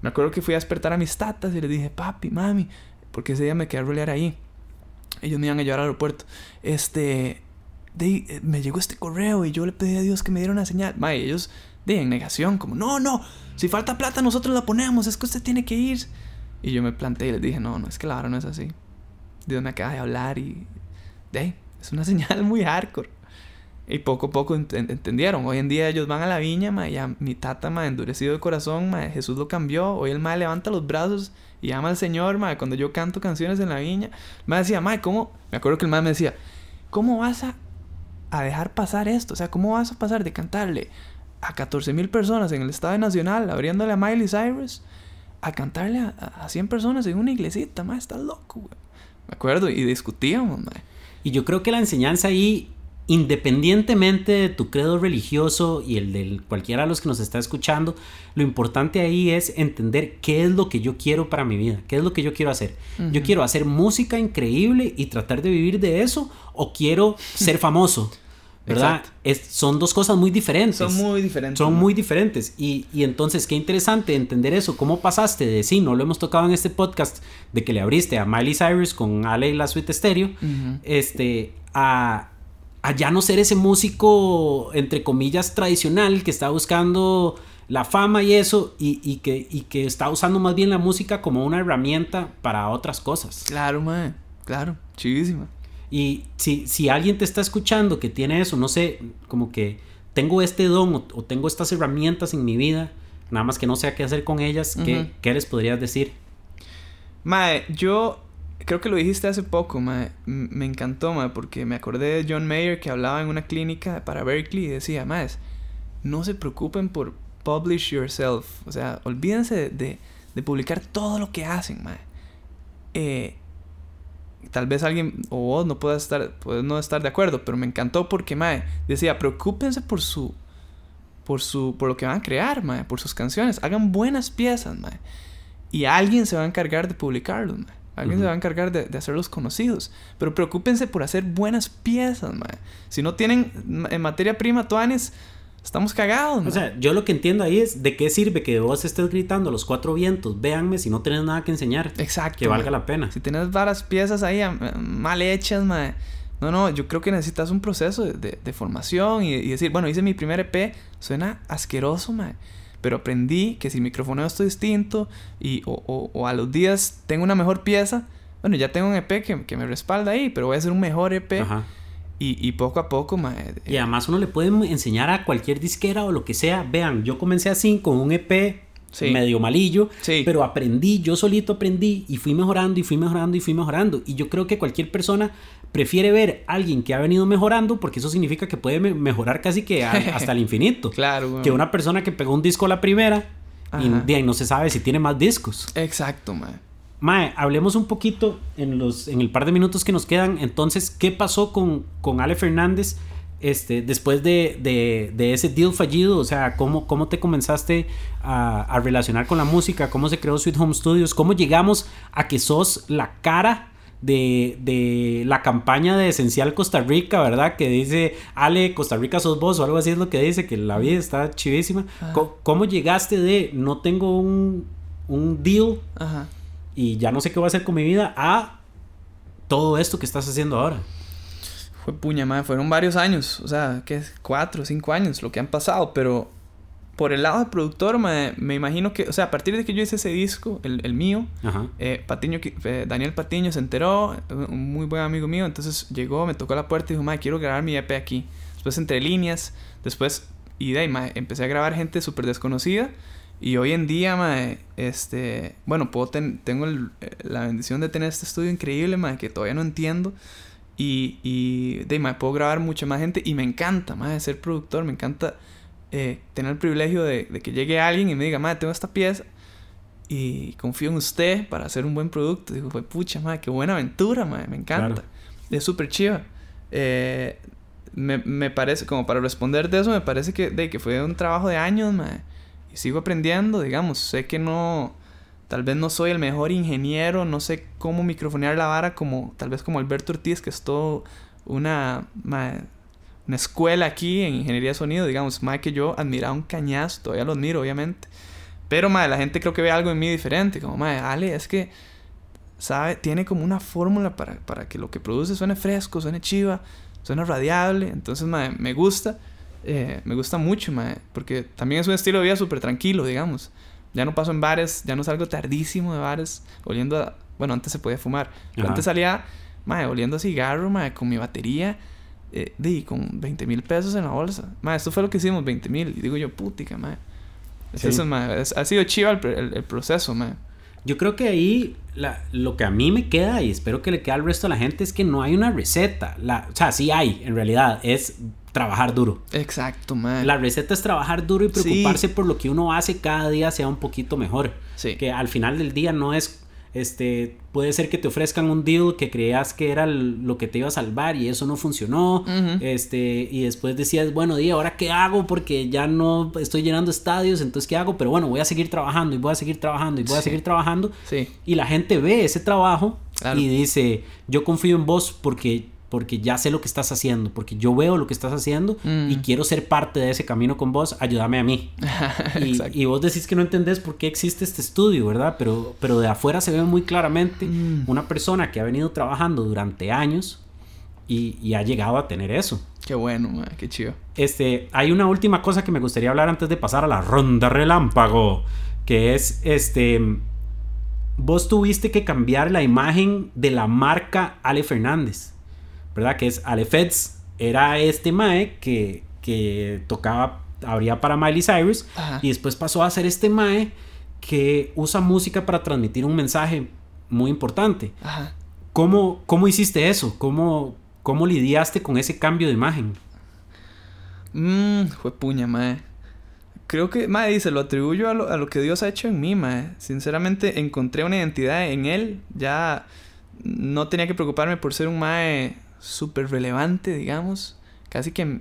me acuerdo que fui a despertar a mis tatas y les dije, papi, mami, porque ese día me quedé a rolear ahí. Ellos me iban a llevar al aeropuerto. Este, de, me llegó este correo y yo le pedí a Dios que me diera una señal. Mae, ellos de en negación, como, no, no, si falta plata nosotros la ponemos, es que usted tiene que ir. Y yo me planteé y les dije, no, no, es que la hora no es así. Dios me acaba de hablar y es una señal muy hardcore. Y poco a poco entendieron. Hoy en día ellos van a la viña, ma, ya mi tata, ma, endurecido de corazón, ma, Jesús lo cambió. Hoy el ma levanta los brazos y ama al Señor, ma. Cuando yo canto canciones en la viña, me decía, ma, ¿cómo? Me acuerdo que el ma me decía, ¿cómo vas a, a dejar pasar esto? O sea, ¿cómo vas a pasar de cantarle a 14 mil personas en el Estadio Nacional, abriéndole a Miley Cyrus, a cantarle a, a 100 personas en una iglesita? Ma, estás loco, güey. Me acuerdo y discutíamos, ma. Y yo creo que la enseñanza ahí independientemente de tu credo religioso y el de cualquiera de los que nos está escuchando, lo importante ahí es entender qué es lo que yo quiero para mi vida, qué es lo que yo quiero hacer. Yo quiero hacer música increíble y tratar de vivir de eso o quiero ser famoso. ¿Verdad? Es, son dos cosas muy diferentes. Son muy diferentes. Son muy diferentes. Y, y, entonces, qué interesante entender eso. ¿Cómo pasaste de, sí, no lo hemos tocado en este podcast, de que le abriste a Miley Cyrus con Ale y la Suite Stereo, este, a a ya no ser ese músico, entre comillas, tradicional que está buscando la fama y eso, y, que, y que está usando más bien la música como una herramienta para otras cosas. Claro, man, claro, chivísima. Y si, si alguien te está escuchando que tiene eso, no sé, como que tengo este don o, tengo estas herramientas en mi vida, nada más que no sé qué hacer con ellas, ¿qué, ¿qué, les podrías decir? Mae, yo creo que lo dijiste hace poco, me encantó, porque me acordé de John Mayer que hablaba en una clínica para Berkeley y decía, más, no se preocupen por publish yourself, o sea, olvídense de, publicar todo lo que hacen, mae. Eh, tal vez alguien o vos no puedas estar, puedes no estar de acuerdo, pero me encantó porque, mae, decía, preocúpense por su, por su, por lo que van a crear, mae, por sus canciones, hagan buenas piezas, mae, y alguien se va a encargar de publicarlos, mae. Alguien se va a encargar de, hacerlos conocidos. Pero preocúpense por hacer buenas piezas, man. Si no tienen en materia prima tuanes, estamos cagados, O sea, yo lo que entiendo ahí es de qué sirve que vos estés gritando a los cuatro vientos, véanme si no tenés nada que enseñar. Exacto. Que valga la pena. Si tienes varias piezas ahí mal hechas, man. No, no, yo creo que necesitas un proceso de, formación y, y, decir, bueno, hice mi primer EP, suena asqueroso, man pero aprendí que si el micrófono esto distinto y o, a los días tengo una mejor pieza, bueno, ya tengo un EP que, me respalda ahí, pero voy a hacer un mejor EP. Y, poco a poco, Y además uno le puede enseñar a cualquier disquera o lo que sea. Vean, yo comencé así con un EP medio malillo, pero aprendí, yo solito aprendí y fui mejorando y fui mejorando y fui mejorando. Y yo creo que cualquier persona prefiere ver a alguien que ha venido mejorando porque eso significa que puede mejorar casi que hasta el infinito. claro. Que una persona que pegó un disco la primera y, y, no se sabe si tiene más discos. Exacto, mae. Mae, hablemos un poquito en, los, en el par de minutos que nos quedan. Entonces, ¿qué pasó con, con Ale Fernández? este, después de, de, ese deal fallido, o sea, ¿cómo, cómo te comenzaste a, a, relacionar con la música, cómo se creó Sweet Home Studios, cómo llegamos a que sos la cara de, de la campaña de Esencial Costa Rica, ¿verdad? Que dice, Ale, Costa Rica sos vos, o algo así es lo que dice, que la vida está chivísima. ¿Cómo, llegaste de no tengo un, un deal y ya no sé qué voy a hacer con mi vida a todo esto que estás haciendo ahora? Fue puña, madre. Fueron varios años. O sea, que cuatro, cinco años lo que han pasado. Pero por el lado de productor, me, me imagino que, o sea, a partir de que yo hice ese disco, el, el mío, eh, Patiño, eh, Daniel Patiño se enteró, un muy buen amigo mío, entonces llegó, me tocó la puerta y dijo, madre, quiero grabar mi EP aquí. Después entre líneas, después, y de ahí, madre, empecé a grabar gente súper desconocida. Y hoy en día, madre, este, bueno, puedo tengo la bendición de tener este estudio increíble, madre, que todavía no entiendo. Y, y de me puedo grabar mucha más gente y me encanta, más ser productor, me encanta eh, tener el privilegio de, que llegue alguien y me diga, madre, tengo esta pieza y confío en usted para hacer un buen producto. Digo, pues pucha, madre, qué buena aventura, madre, me encanta. Es súper chiva. Eh, me, me, parece, como para responder de eso, me parece que, de, que fue un trabajo de años, madre. Sigo aprendiendo, digamos, sé que no Tal vez no soy el mejor ingeniero, no sé cómo microfonear la vara como tal vez como Alberto Ortiz, que es todo una, una escuela aquí en ingeniería de sonido, digamos, más que yo admiraba un cañazo, todavía lo admiro, obviamente. Pero, madre, la gente creo que ve algo en mí diferente, como, madre, Ale, es que, ¿sabe? Tiene como una fórmula para, para que lo que produce suene fresco, suene chiva, suene radiable. Entonces, madre, me gusta, eh, me gusta mucho, madre, porque también es un estilo de vida súper tranquilo, digamos. Ya no paso en bares, ya no salgo tardísimo de bares, oliendo a... Bueno, antes se podía fumar. Pero antes salía mae, oliendo a cigarro, mae, con mi batería, eh, di, con 20 mil pesos en la bolsa. Mae, esto fue lo que hicimos, 20 mil. Y digo yo, putica, mae. Sí. Eso, mae, es- ha sido chiva el, el- el proceso, mae. Yo creo que ahí la- lo que a mí me queda y espero que le quede al resto de la gente es que no hay una receta. La, o sea, sí hay, en realidad, es trabajar duro. Exacto, mae. La receta es trabajar duro y Sí. preocuparse por lo que uno hace cada día sea un poquito mejor. Sí. Que al final del día no es, este, puede ser que te ofrezcan un deal que creías que era lo que te iba a salvar y eso no funcionó. Ujú. Este, y después decías, bueno, ¿y ahora qué hago? Porque ya no estoy llenando estadios, entonces ¿qué hago? Pero bueno, voy a seguir trabajando y voy a seguir trabajando y voy a Sí. seguir trabajando. Sí. Y la gente ve ese trabajo Claro. y dice, yo confío en vos porque, porque ya sé lo que estás haciendo, porque yo veo lo que estás haciendo y Mm. quiero ser parte de ese camino con vos, ayúdame a mí. Y, y vos decís que no entendés por qué existe este estudio, ¿verdad? Pero, pero de afuera se ve muy claramente Mm. una persona que ha venido trabajando durante años y, y ha llegado a tener eso. Qué bueno, mae, qué chido. Este, hay una última cosa que me gustaría hablar antes de pasar a la ronda relámpago, que es este vos tuviste que cambiar la imagen de la marca Ale Fernández, ¿verdad? Que es Ale Feds, era este mae que, que tocaba, abría para Miley Cyrus Ajá. y después pasó a ser este mae que usa música para transmitir un mensaje muy importante. Ajá. ¿Cómo, cómo hiciste eso? ¿Cómo, ¿Cómo lidiaste con ese cambio de imagen? Mmm, fue puña, mae. Creo que, mae, dice, lo atribuyo a lo, a lo que Dios ha hecho en mí, mae. Sinceramente, encontré una identidad en Él. Ya no tenía que preocuparme por ser un mae súper relevante, digamos. Casi que...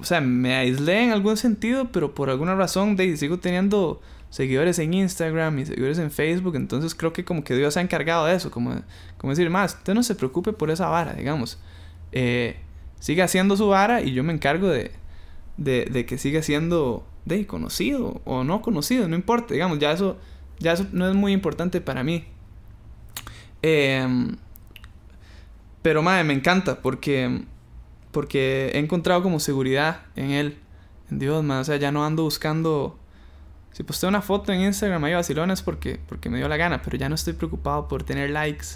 O sea, me aislé en algún sentido, pero por alguna razón de, sigo teniendo seguidores en Instagram y seguidores en Facebook. Entonces creo que como que Dios se ha encargado de eso. Como, como decir, más, usted no se preocupe por esa vara, digamos. Eh, siga haciendo su vara y yo me encargo de, de, que siga siendo de conocido o no conocido, no importa, digamos, ya eso, ya eso no es muy importante para mí. Em, pero madre, me encanta porque, porque he encontrado como seguridad en él, en Dios, madre. O sea, ya no ando buscando. Si posteo una foto en Instagram ahí vacilones porque, porque me dio la gana, pero ya no estoy preocupado por tener likes.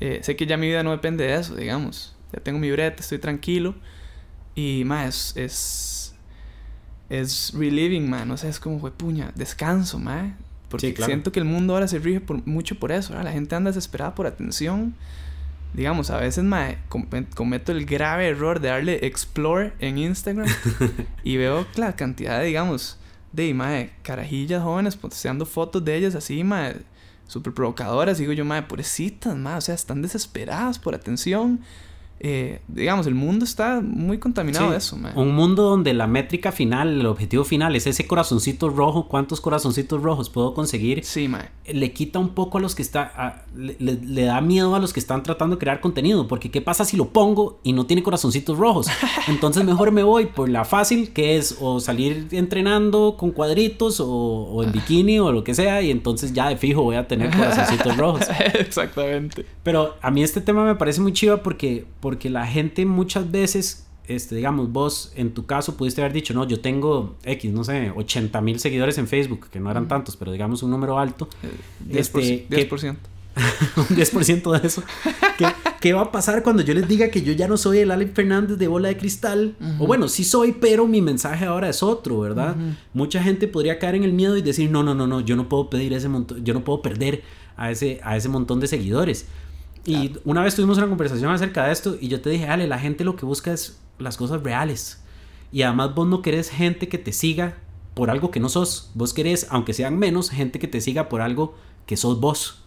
Eh, sé que ya mi vida no depende de eso, digamos. Ya tengo mi brete, estoy tranquilo. Y, más es, es. Es reliving, man. O sea, es como, puña, descanso, man. Porque Sí, claro. siento que el mundo ahora se rige por, mucho por eso. ¿verdad? La gente anda desesperada por atención. Digamos, a veces, mae, com- cometo el grave error de darle explore en Instagram y veo la cantidad de, digamos, de, mae, carajillas jóvenes posteando fotos de ellas así, mae, súper provocadoras. Digo yo, mae, pobrecitas, mae, o sea, están desesperadas por atención. Eh, digamos, el mundo está muy contaminado Sí, de eso, mae. Un mundo donde la métrica final, el objetivo final es ese corazoncito rojo. ¿Cuántos corazoncitos rojos puedo conseguir? Sí, mae. Le quita un poco a los que está, le, le- le da miedo a los que están tratando de crear contenido. Porque ¿qué pasa si lo pongo y no tiene corazoncitos rojos? Entonces mejor me voy por la fácil, que es o salir entrenando con cuadritos o, o en bikini o lo que sea. Y entonces ya de fijo voy a tener corazoncitos rojos. Exactamente. Pero a mí este tema me parece muy chiva porque, porque la gente muchas veces, este, digamos, vos en tu caso pudiste haber dicho, no, yo tengo X, no sé, 80 mil seguidores en Facebook, que no eran tantos, pero digamos un número alto, 10%. Este, ¿qué- 10%. un 10% de eso. ¿Qué, qué va a pasar cuando yo les diga que yo ya no soy el Alex Fernández de bola de cristal? O bueno, sí soy, pero mi mensaje ahora es otro, ¿verdad? Mucha gente podría caer en el miedo y decir, no, no, no, no, yo no puedo pedir ese montón, yo no puedo perder a ese, a ese montón de seguidores. Y una vez tuvimos una conversación acerca de esto y yo te dije, Ale, la gente lo que busca es las cosas reales. Y además vos no querés gente que te siga por algo que no sos. Vos querés, aunque sean menos, gente que te siga por algo que sos vos.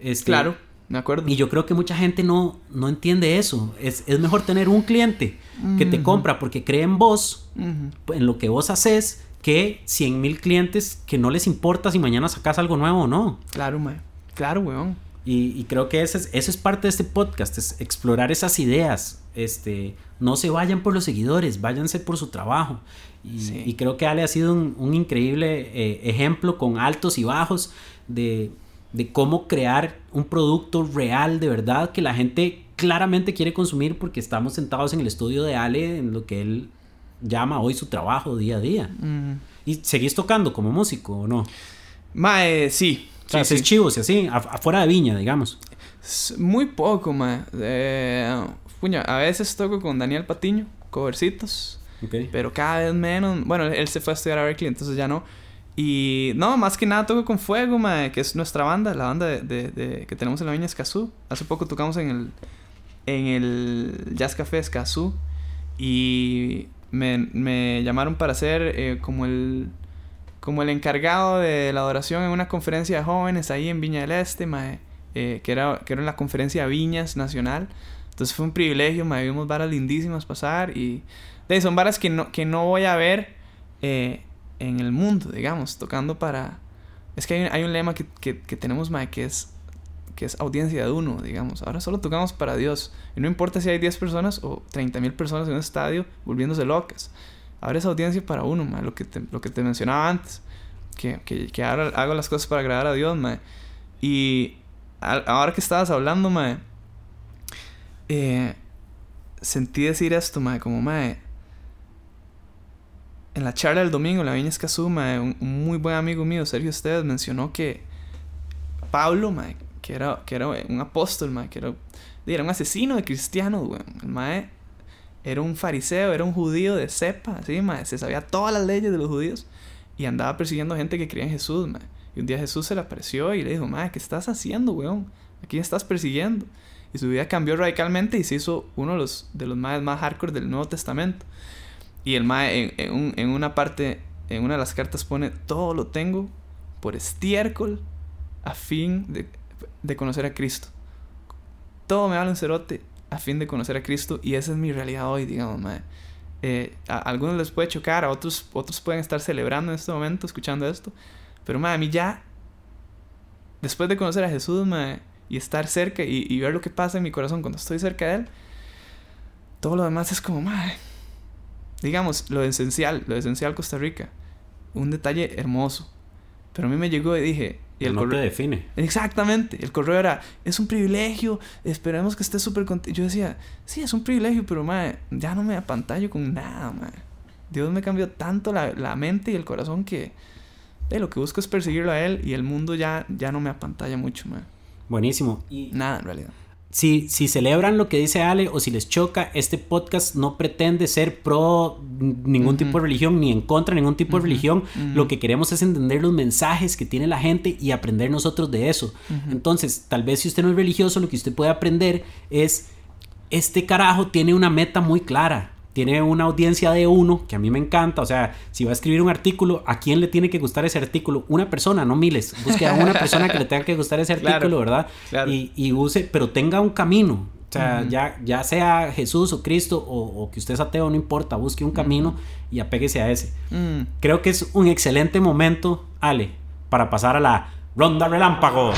Este, Claro, me acuerdo. Y yo creo que mucha gente no, no entiende eso. Es, es mejor tener un cliente que te compra porque cree en vos, en lo que vos haces, que 100 mil clientes que no les importa si mañana sacas algo nuevo o no. Claro, mae. Claro, weón. Y, y creo que eso es, eso es parte de este podcast, es explorar esas ideas. Este, no se vayan por los seguidores, váyanse por su trabajo. Y, Sí. y creo que Ale ha sido un, un increíble eh, ejemplo con altos y bajos de, de cómo crear un producto real de verdad que la gente claramente quiere consumir porque estamos sentados en el estudio de Ale, en lo que él llama hoy su trabajo día a día. Ujú. ¿Y seguís tocando como músico o no? Mae, sí. O sea, sí, haces sí. chivos y así, af- afuera de Viña, digamos. Muy poco, mae. Eh, a veces toco con Daniel Patiño, covercitos. Pero cada vez menos. Bueno, él se fue a estudiar a Berkeley, entonces ya no. Y no, más que nada toco con Fuego, mae, que es nuestra banda, la banda de, de- de- que tenemos en la Viña Escazú. Hace poco tocamos en el, en el Jazz Café Escazú. Y me, me llamaron para ser eh, como el como el encargado de la adoración en una conferencia de jóvenes ahí en Viña del Este, mae, eh, que, era, que era la conferencia Viñas Nacional. Entonces fue un privilegio, mae, vimos varas lindísimas pasar y de son varas que no, que no voy a ver eh, en el mundo, digamos, tocando para... Es que hay, hay un lema que, que, que tenemos, mae, que es, que es audiencia de uno, digamos. Ahora solo tocamos para Dios. Y no importa si hay 10 personas o 30 mil personas en un estadio volviéndose locas. Ahora es audiencia para uno, mae, lo que te, lo que te mencionaba antes. Que, que, que ahora hago las cosas para agradar a Dios, mae. Y al- ahora que estabas hablando, mae, eh, sentí decir esto, mae, como, mae, en la charla del domingo, la Viña Escazú, mae, un, un muy buen amigo mío, Sergio Esteves, mencionó que Pablo, mae, que era, que era un apóstol, mae, que era, era un asesino de cristianos, weón. El mae era un fariseo, era un judío de cepa, así, mae, se sabía todas las leyes de los judíos y andaba persiguiendo gente que creía en Jesús, mae. Y un día Jesús se le apareció y le dijo, mae, ¿qué estás haciendo, weón? ¿A quién estás persiguiendo? Y su vida cambió radicalmente y se hizo uno de los, de los maes más hardcore del Nuevo Testamento. Y el mae en, en, un- en una parte, en una de las cartas pone, todo lo tengo por estiércol a fin de, de conocer a Cristo. Todo me vale un cerote a fin de conocer a Cristo y esa es mi realidad hoy, digamos, mae. Eh, a, algunos les puede chocar, a otros, otros pueden estar celebrando en este momento, escuchando esto. Pero, mae, a mí ya, después de conocer a Jesús, mae, y estar cerca y, y ver lo que pasa en mi corazón cuando estoy cerca de Él, todo lo demás es como, mae, digamos, lo esencial, lo esencial Costa Rica, un detalle hermoso. Pero a mí me llegó y dije, y el no correo- te define. Exactamente, el correo era, es un privilegio, esperemos que estés súper contento. Yo decía, sí, es un privilegio, pero mae, ya no me apantallo con nada, mae. Dios me cambió tanto la, la mente y el corazón que eh, lo que busco es perseguirlo a Él y el mundo ya, ya no me apantalla mucho, mae. Buenísimo. Y Nada, en realidad. Si, si celebran lo que dice Ale o si les choca, este podcast no pretende ser pro ningún tipo de religión ni en contra de ningún tipo de religión. Lo que queremos es entender los mensajes que tiene la gente y aprender nosotros de eso. Entonces, tal vez si usted no es religioso, lo que usted puede aprender es, este carajo tiene una meta muy clara. Tiene una audiencia de uno, que a mí me encanta. O sea, si va a escribir un artículo, ¿a quién le tiene que gustar ese artículo? Una persona, no miles. Busque a una persona que le tenga que gustar ese Claro, artículo, ¿verdad? claro. Y, y use, pero tenga un camino. O sea, Ujú. ya, ya sea Jesús o Cristo o, o que usted es ateo, no importa. Busque un camino y apéguese a ese. Mm. Creo que es un excelente momento, Ale, para pasar a la ronda relámpago.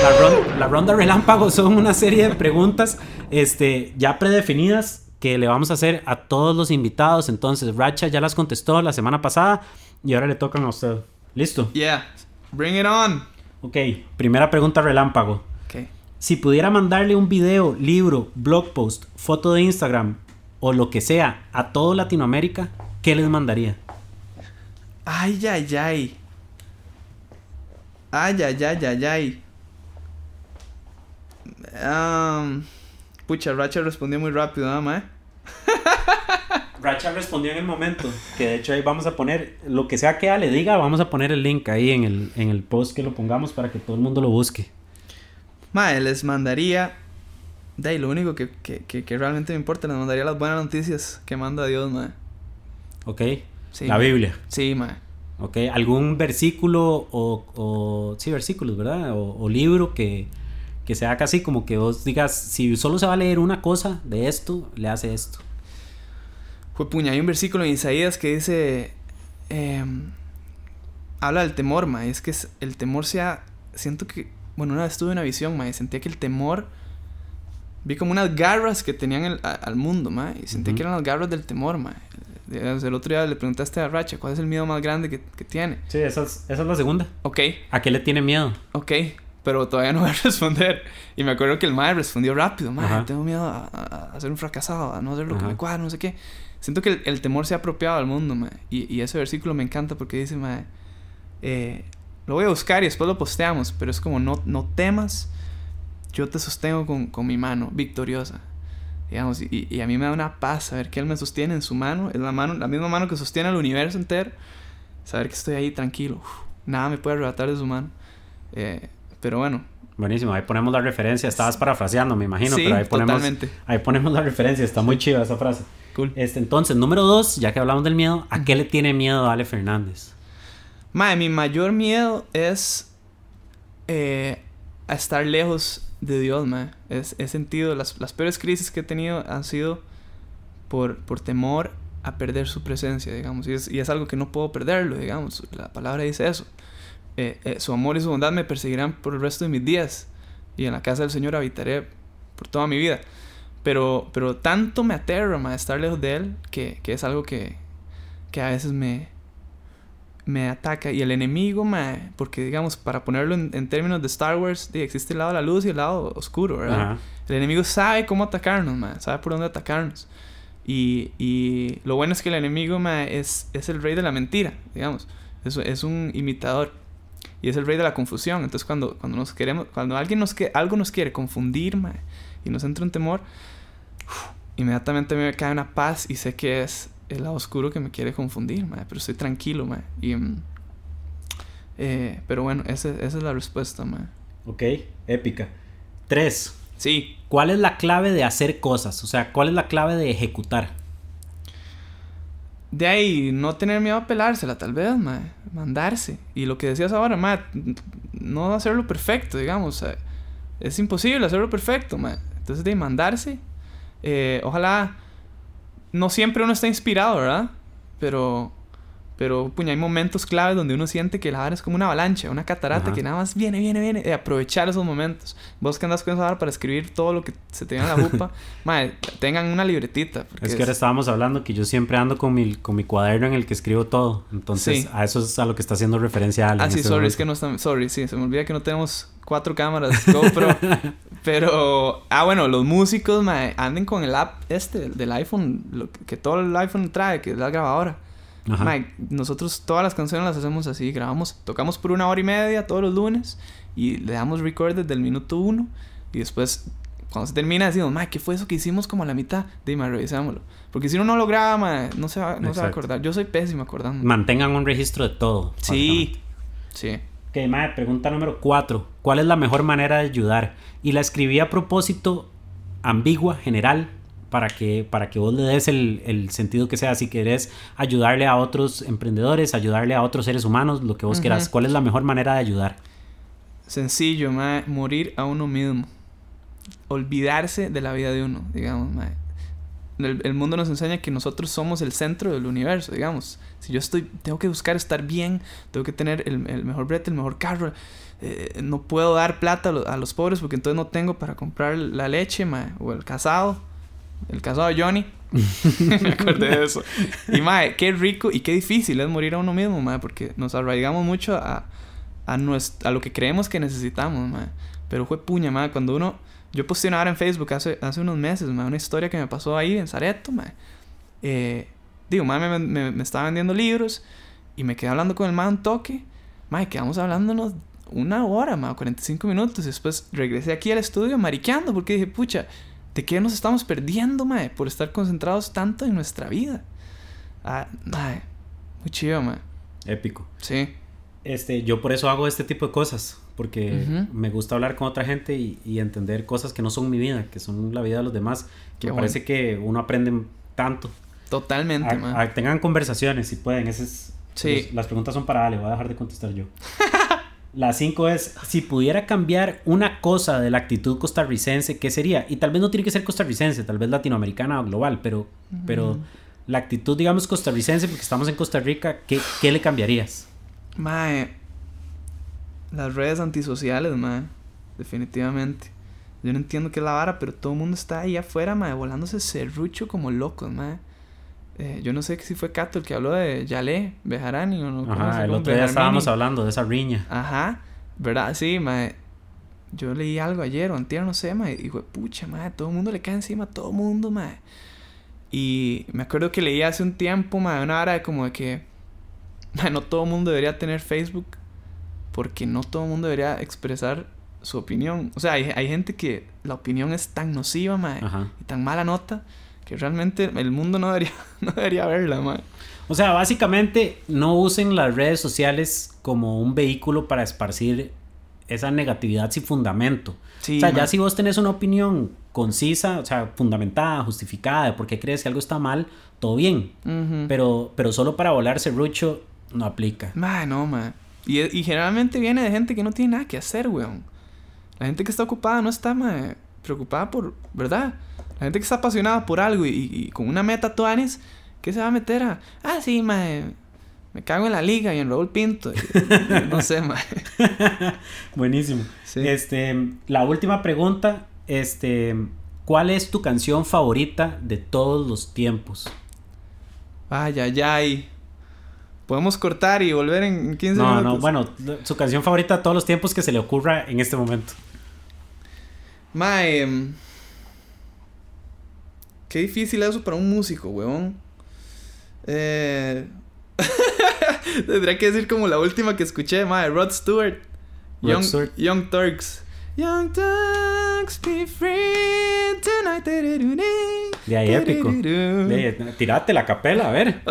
La, ron- la ronda relámpago son una serie de preguntas este, ya predefinidas que le vamos a hacer a todos los invitados. Entonces, Racha ya las contestó la semana pasada y ahora le tocan a usted. ¿Listo? Yeah, bring it on. Ok, primera pregunta relámpago. Ok. Si pudiera mandarle un video, libro, blog post, foto de Instagram o lo que sea a todo Latinoamérica, ¿qué les mandaría? Ay, ay, ay. Ay, ay, ay, ay, ay. Um, pucha, Racha respondió muy rápido, ¿no, mae? Racha respondió en el momento, que de hecho ahí vamos a poner, lo que sea que Ale diga, vamos a poner el link ahí en el, en el post que lo pongamos para que todo el mundo lo busque. Mae, les mandaría. De ahí, lo único que, que, que, que realmente me importa, les mandaría las buenas noticias que manda Dios, mae. ¿Ok? Sí, La. Biblia. Sí, mae. ¿Ok? ¿Algún versículo o, o sí, versículos, ¿verdad? O, o libro que, que sea casi como que vos digas, si solo se va a leer una cosa de esto, le hace esto. Fue puña, hay un versículo en Isaías que dice. em, habla del temor, mae. Es que el temor sea. Siento que. Bueno, una vez tuve una visión, mae. Sentía que el temor. Vi como unas garras que tenían el- a- al mundo, mae. Y sentí Ujú. que eran las garras del temor. Digamos, El otro día le preguntaste a Racha cuál es el miedo más grande que, que tiene. Sí, esa es, esa es la segunda. Ok, ¿A qué le tiene miedo? ok. Pero todavía no voy a responder. Y me acuerdo que el mae respondió rápido. Ajá. tengo miedo a, a- a ser un fracasado, a no hacer lo que Ajá. me cuadra, no sé qué. Siento que el, el temor se ha apropiado al mundo, mae. Y, y ese versículo me encanta porque dice, mae, eh, lo voy a buscar y después lo posteamos, pero es como no, no temas. yo te sostengo con, con mi mano victoriosa. Digamos, y, y, a mí me da una paz saber que Él me sostiene en su mano, es la, mano, la misma mano que sostiene al universo entero. Saber que estoy ahí tranquilo, nada me puede arrebatar de su mano. Eh, pero bueno. Buenísimo, ahí ponemos la referencia. Estabas parafraseando, me imagino, pero ahí ponemos, totalmente. ahí ponemos la referencia. Está muy chiva esa frase. Cool. Este, entonces, número dos, ya que hablamos del miedo, ¿a qué le tiene miedo Ale Fernández? Mae, mi mayor miedo es eh, a estar lejos de Dios, mae. Es, he sentido, las, las peores crisis que he tenido han sido por, por temor a perder su presencia, digamos. Y es, y es algo que no puedo perderlo, digamos. La palabra dice eso. Eh, eh, su amor y su bondad me perseguirán por el resto de mis días. Y en la casa del Señor habitaré por toda mi vida. Pero, pero tanto me aterra, mae, estar lejos de Él, que, que es algo que, que a veces me, me ataca. Y el enemigo, me porque digamos, para ponerlo en, términos de Star Wars, existe el lado de la luz y el lado oscuro, ¿verdad? El enemigo sabe cómo atacarnos, man, sabe por dónde atacarnos. Y, y lo bueno es que el enemigo es, es el rey de la mentira, digamos. Es, es un imitador. Y es el rey de la confusión. Entonces cuando, cuando nos queremos, cuando alguien nos que, algo nos quiere confundir, y nos entra un temor, inmediatamente me cae una paz y sé que es el lado oscuro que me quiere confundir, pero estoy tranquilo, Y, mm, eh, pero bueno, esa, es la respuesta, ma. Ok, épica. Tres. Sí. ¿Cuál es la clave de hacer cosas? O sea, ¿cuál es la clave de ejecutar? De ahí, no tener miedo a pelársela, tal vez, ma. Mandarse. Y lo que decías ahora, ma, no hacerlo perfecto, digamos. es imposible hacerlo perfecto, ma. Entonces, de mandarse. Eh, ojalá no siempre uno está inspirado, ¿verdad? Pero, pero, puña, hay momentos claves donde uno siente que la vara es como una avalancha, una catarata que nada más viene, viene, viene. Y aprovechar esos momentos. Vos que andas con esa vara para escribir todo lo que se te viene a la jupa, madre, tengan una libretita. Es que ahora estábamos hablando que yo siempre ando con mi, con mi cuaderno en el que escribo todo. Entonces, a eso es a lo que está haciendo referencia Ah, sí, sorry, es que no está... Sorry, sí, se me olvida que no tenemos cuatro cámaras GoPro. pero, ah, bueno, los músicos, anden con el app este del iPhone, lo que todo el iPhone trae, que es la grabadora. Mae, nosotros todas las canciones las hacemos así, grabamos, tocamos por una hora y media todos los lunes y le damos record desde el minuto uno y después cuando se termina decimos, mae, ¿qué fue eso que hicimos como a la mitad? Dime, revisámoslo. Porque si uno no lo graba, mae, no se va, no se va a acordar. Yo soy pésimo acordando. Mantengan un registro de todo. Sí. Sí. Ok, madre, pregunta número 4. ¿Cuál es la mejor manera de ayudar? Y la escribí a propósito ambigua, general, para que, para que vos le des el, sentido que sea. Si querés ayudarle a otros emprendedores, ayudarle a otros seres humanos, lo que vos quieras. ¿Cuál es la mejor manera de ayudar? Sencillo, madre. Morir a uno mismo. Olvidarse de la vida de uno, digamos, madre el, mundo nos enseña que nosotros somos el centro del universo, digamos. Si yo estoy, tengo que buscar estar bien, tengo que tener el, mejor brete, el mejor carro. Eh, no puedo dar plata a los, pobres porque entonces no tengo para comprar la leche, o el casado. El casado de Johnny. Me acordé de eso. Y, mae, qué rico y qué difícil es morir a uno mismo, mae, porque nos arraigamos mucho a, a, a lo que creemos que necesitamos, mae. Pero fue puña, mae, cuando uno yo puse una en Facebook hace, hace unos meses, una historia que me pasó ahí en Zareto, eh, digo, me, me, estaba vendiendo libros y me quedé hablando con el man un toque. Ma, quedamos hablándonos una hora, ma, 45 minutos. Y después regresé aquí al estudio mariqueando porque dije, pucha, ¿de qué nos estamos perdiendo, ma, por estar concentrados tanto en nuestra vida? Ah, muy chido, ma. Épico. Sí. Este, yo por eso hago este tipo de cosas porque me gusta hablar con otra gente y, entender cosas que no son mi vida, que son la vida de los demás. Que me parece que uno aprende tanto. Totalmente, tengan conversaciones si pueden. Esas sí. las preguntas son para Ale, voy a dejar de contestar yo. la cinco es, si pudiera cambiar una cosa de la actitud costarricense, ¿qué sería? Y tal vez no tiene que ser costarricense, tal vez latinoamericana o global, pero, pero la actitud, digamos, costarricense, porque estamos en Costa Rica, ¿qué, qué le cambiarías? Mae, las redes antisociales, mae. Definitivamente. Yo no entiendo qué es la vara, pero todo el mundo está ahí afuera, mae, volándose serrucho como locos, mae. Eh, yo no sé si fue Cato el que habló de Yale, Bejarani o no. Ajá, el otro día estábamos hablando de esa riña. Ajá, ¿verdad? Sí, mae. Yo leí algo ayer o antier, no sé, mae. Y digo, pucha, mae, todo el mundo le cae encima a todo el mundo, mae. Y me acuerdo que leí hace un tiempo, mae, una hora de como de que, mae, no todo el mundo debería tener Facebook porque no todo el mundo debería expresar su opinión. O sea, hay, hay gente que la opinión es tan nociva, mae, Ajá. y tan mala nota, que realmente el mundo no debería, no debería verla, mae. O sea, básicamente no usen las redes sociales como un vehículo para esparcir esa negatividad sin fundamento. Sí, o sea, ya si vos tenés una opinión concisa, o sea, fundamentada, justificada de por qué crees que algo está mal, todo bien. Ujú. Pero, pero solo para volar serrucho no aplica. Mae, no, mae. Y, y generalmente viene de gente que no tiene nada que hacer, weón. La gente que está ocupada no está, mae, preocupada por, ¿verdad? La gente que está apasionada por algo y, con una meta tuanes, ¿qué se va a meter a? Ah, sí, mae. Me cago en la liga y en Raúl Pinto. y- no sé, mae. Buenísimo. Sí. Este, la última pregunta, este, ¿cuál es tu canción favorita de todos los tiempos? Ay, ay, ay. Podemos cortar y volver en 15 No, minutos. no, bueno, su canción favorita de todos los tiempos que se le ocurra en este momento. Mae. em, Qué difícil eso para un músico, weón. Eh... Tendría que decir como la última que escuché, mae. Rod Stewart. Rod Young, Stewart. Young Turks. Young Turks, be free tonight. De ahí épico. De- tirate la capela, a ver.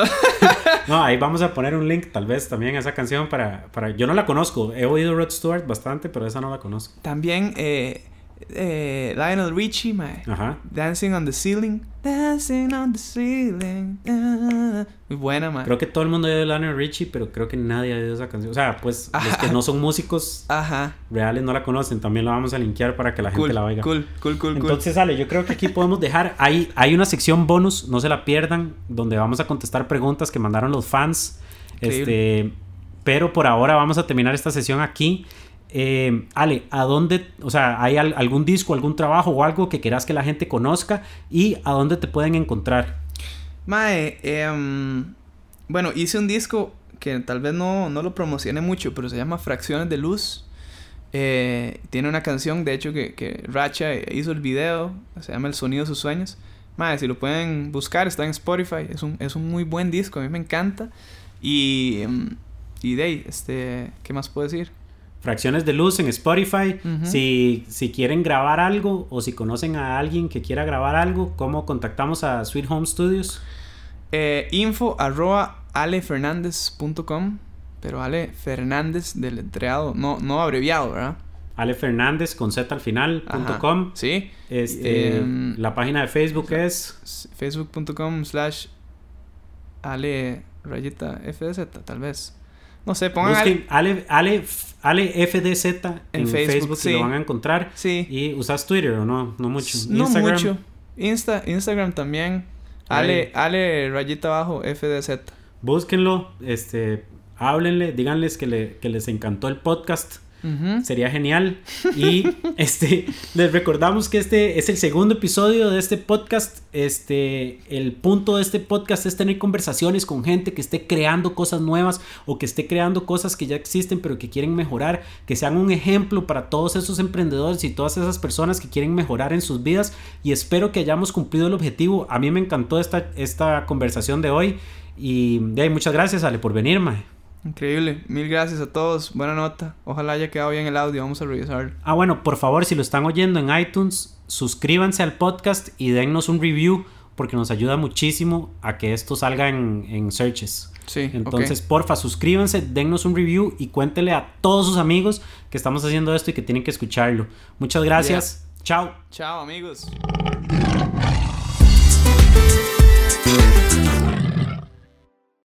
No, ahí vamos a poner un link tal vez también a esa canción para, para... Yo no la conozco, he oído Rod Stewart bastante, pero esa no la conozco. También, eh, eh, Lionel Richie, mae. Ajá. Dancing on the ceiling. Dancing on the ceiling. ah. Muy buena, mae. Creo que todo el mundo oído Lionel Richie, pero creo que nadie ha oído esa canción. O sea, pues los que no son músicos Ajá. reales no la conocen. También la vamos a linkear para que la gente Cool, la oiga. cool, cool, cool, cool. Entonces, Ale, yo creo que aquí podemos dejar. Hay, hay una sección bonus, no se la pierdan, donde vamos a contestar preguntas que mandaron los fans. Increíble. Este, pero por ahora vamos a terminar esta sesión aquí. Eh, Ale, ¿a dónde, o sea, hay al- algún disco, algún trabajo o algo que quieras que la gente conozca y a dónde te pueden encontrar? Mae, em, bueno, hice un disco que tal vez no, no lo promocioné mucho, pero se llama Fracciones de Luz. Eh, tiene una canción, de hecho, que, Racha hizo el video, se llama El Sonido de sus Sueños. Mae, si lo pueden buscar, está en Spotify. Es un, es un muy buen disco, a mí me encanta. Y, em, y de ahí, este, ¿qué más puedo decir? Fracciones de Luz en Spotify. Si, si quieren grabar algo o si conocen a alguien que quiera grabar algo, ¿cómo contactamos a Sweet Home Studios? Eh, info arroba alefernandez.com Pero Ale Fernández deletreado, no, no abreviado, ¿verdad? Ale Fernández con Z al final punto com. Sí. Este, Em, la página de Facebook es Facebook.com slash Ale rayita FDZ, tal vez. No sé, pongan Ale, Ale, Ale FDZ en, En Facebook, Facebook, sí. lo van a encontrar. Sí. ¿Y usas Twitter o no? No mucho. No Instagram. mucho. Insta, Instagram también. Ale. Ale, Ale rayita abajo FDZ. Búsquenlo, este, háblenle, díganles que, le- que les encantó el podcast. Sería genial. Y este les recordamos que este es el segundo episodio de este podcast. Este, el punto de este podcast es tener conversaciones con gente que esté creando cosas nuevas o que esté creando cosas que ya existen pero que quieren mejorar, que sean un ejemplo para todos esos emprendedores y todas esas personas que quieren mejorar en sus vidas y espero que hayamos cumplido el objetivo. A mí me encantó esta, esta conversación de hoy y de ahí, muchas gracias Ale por venir, mae. Increíble. Mil gracias a todos. Buena nota. Ojalá haya quedado bien el audio. Vamos a revisarlo. Ah, bueno, por favor, si lo están oyendo en iTunes, suscríbanse al podcast y dennos un review porque nos ayuda muchísimo a que esto salga en, en searches. Sí. Entonces, porfa, suscríbanse, dennos un review y cuéntele a todos sus amigos que estamos haciendo esto y que tienen que escucharlo. Muchas gracias. Chao. Chao, amigos.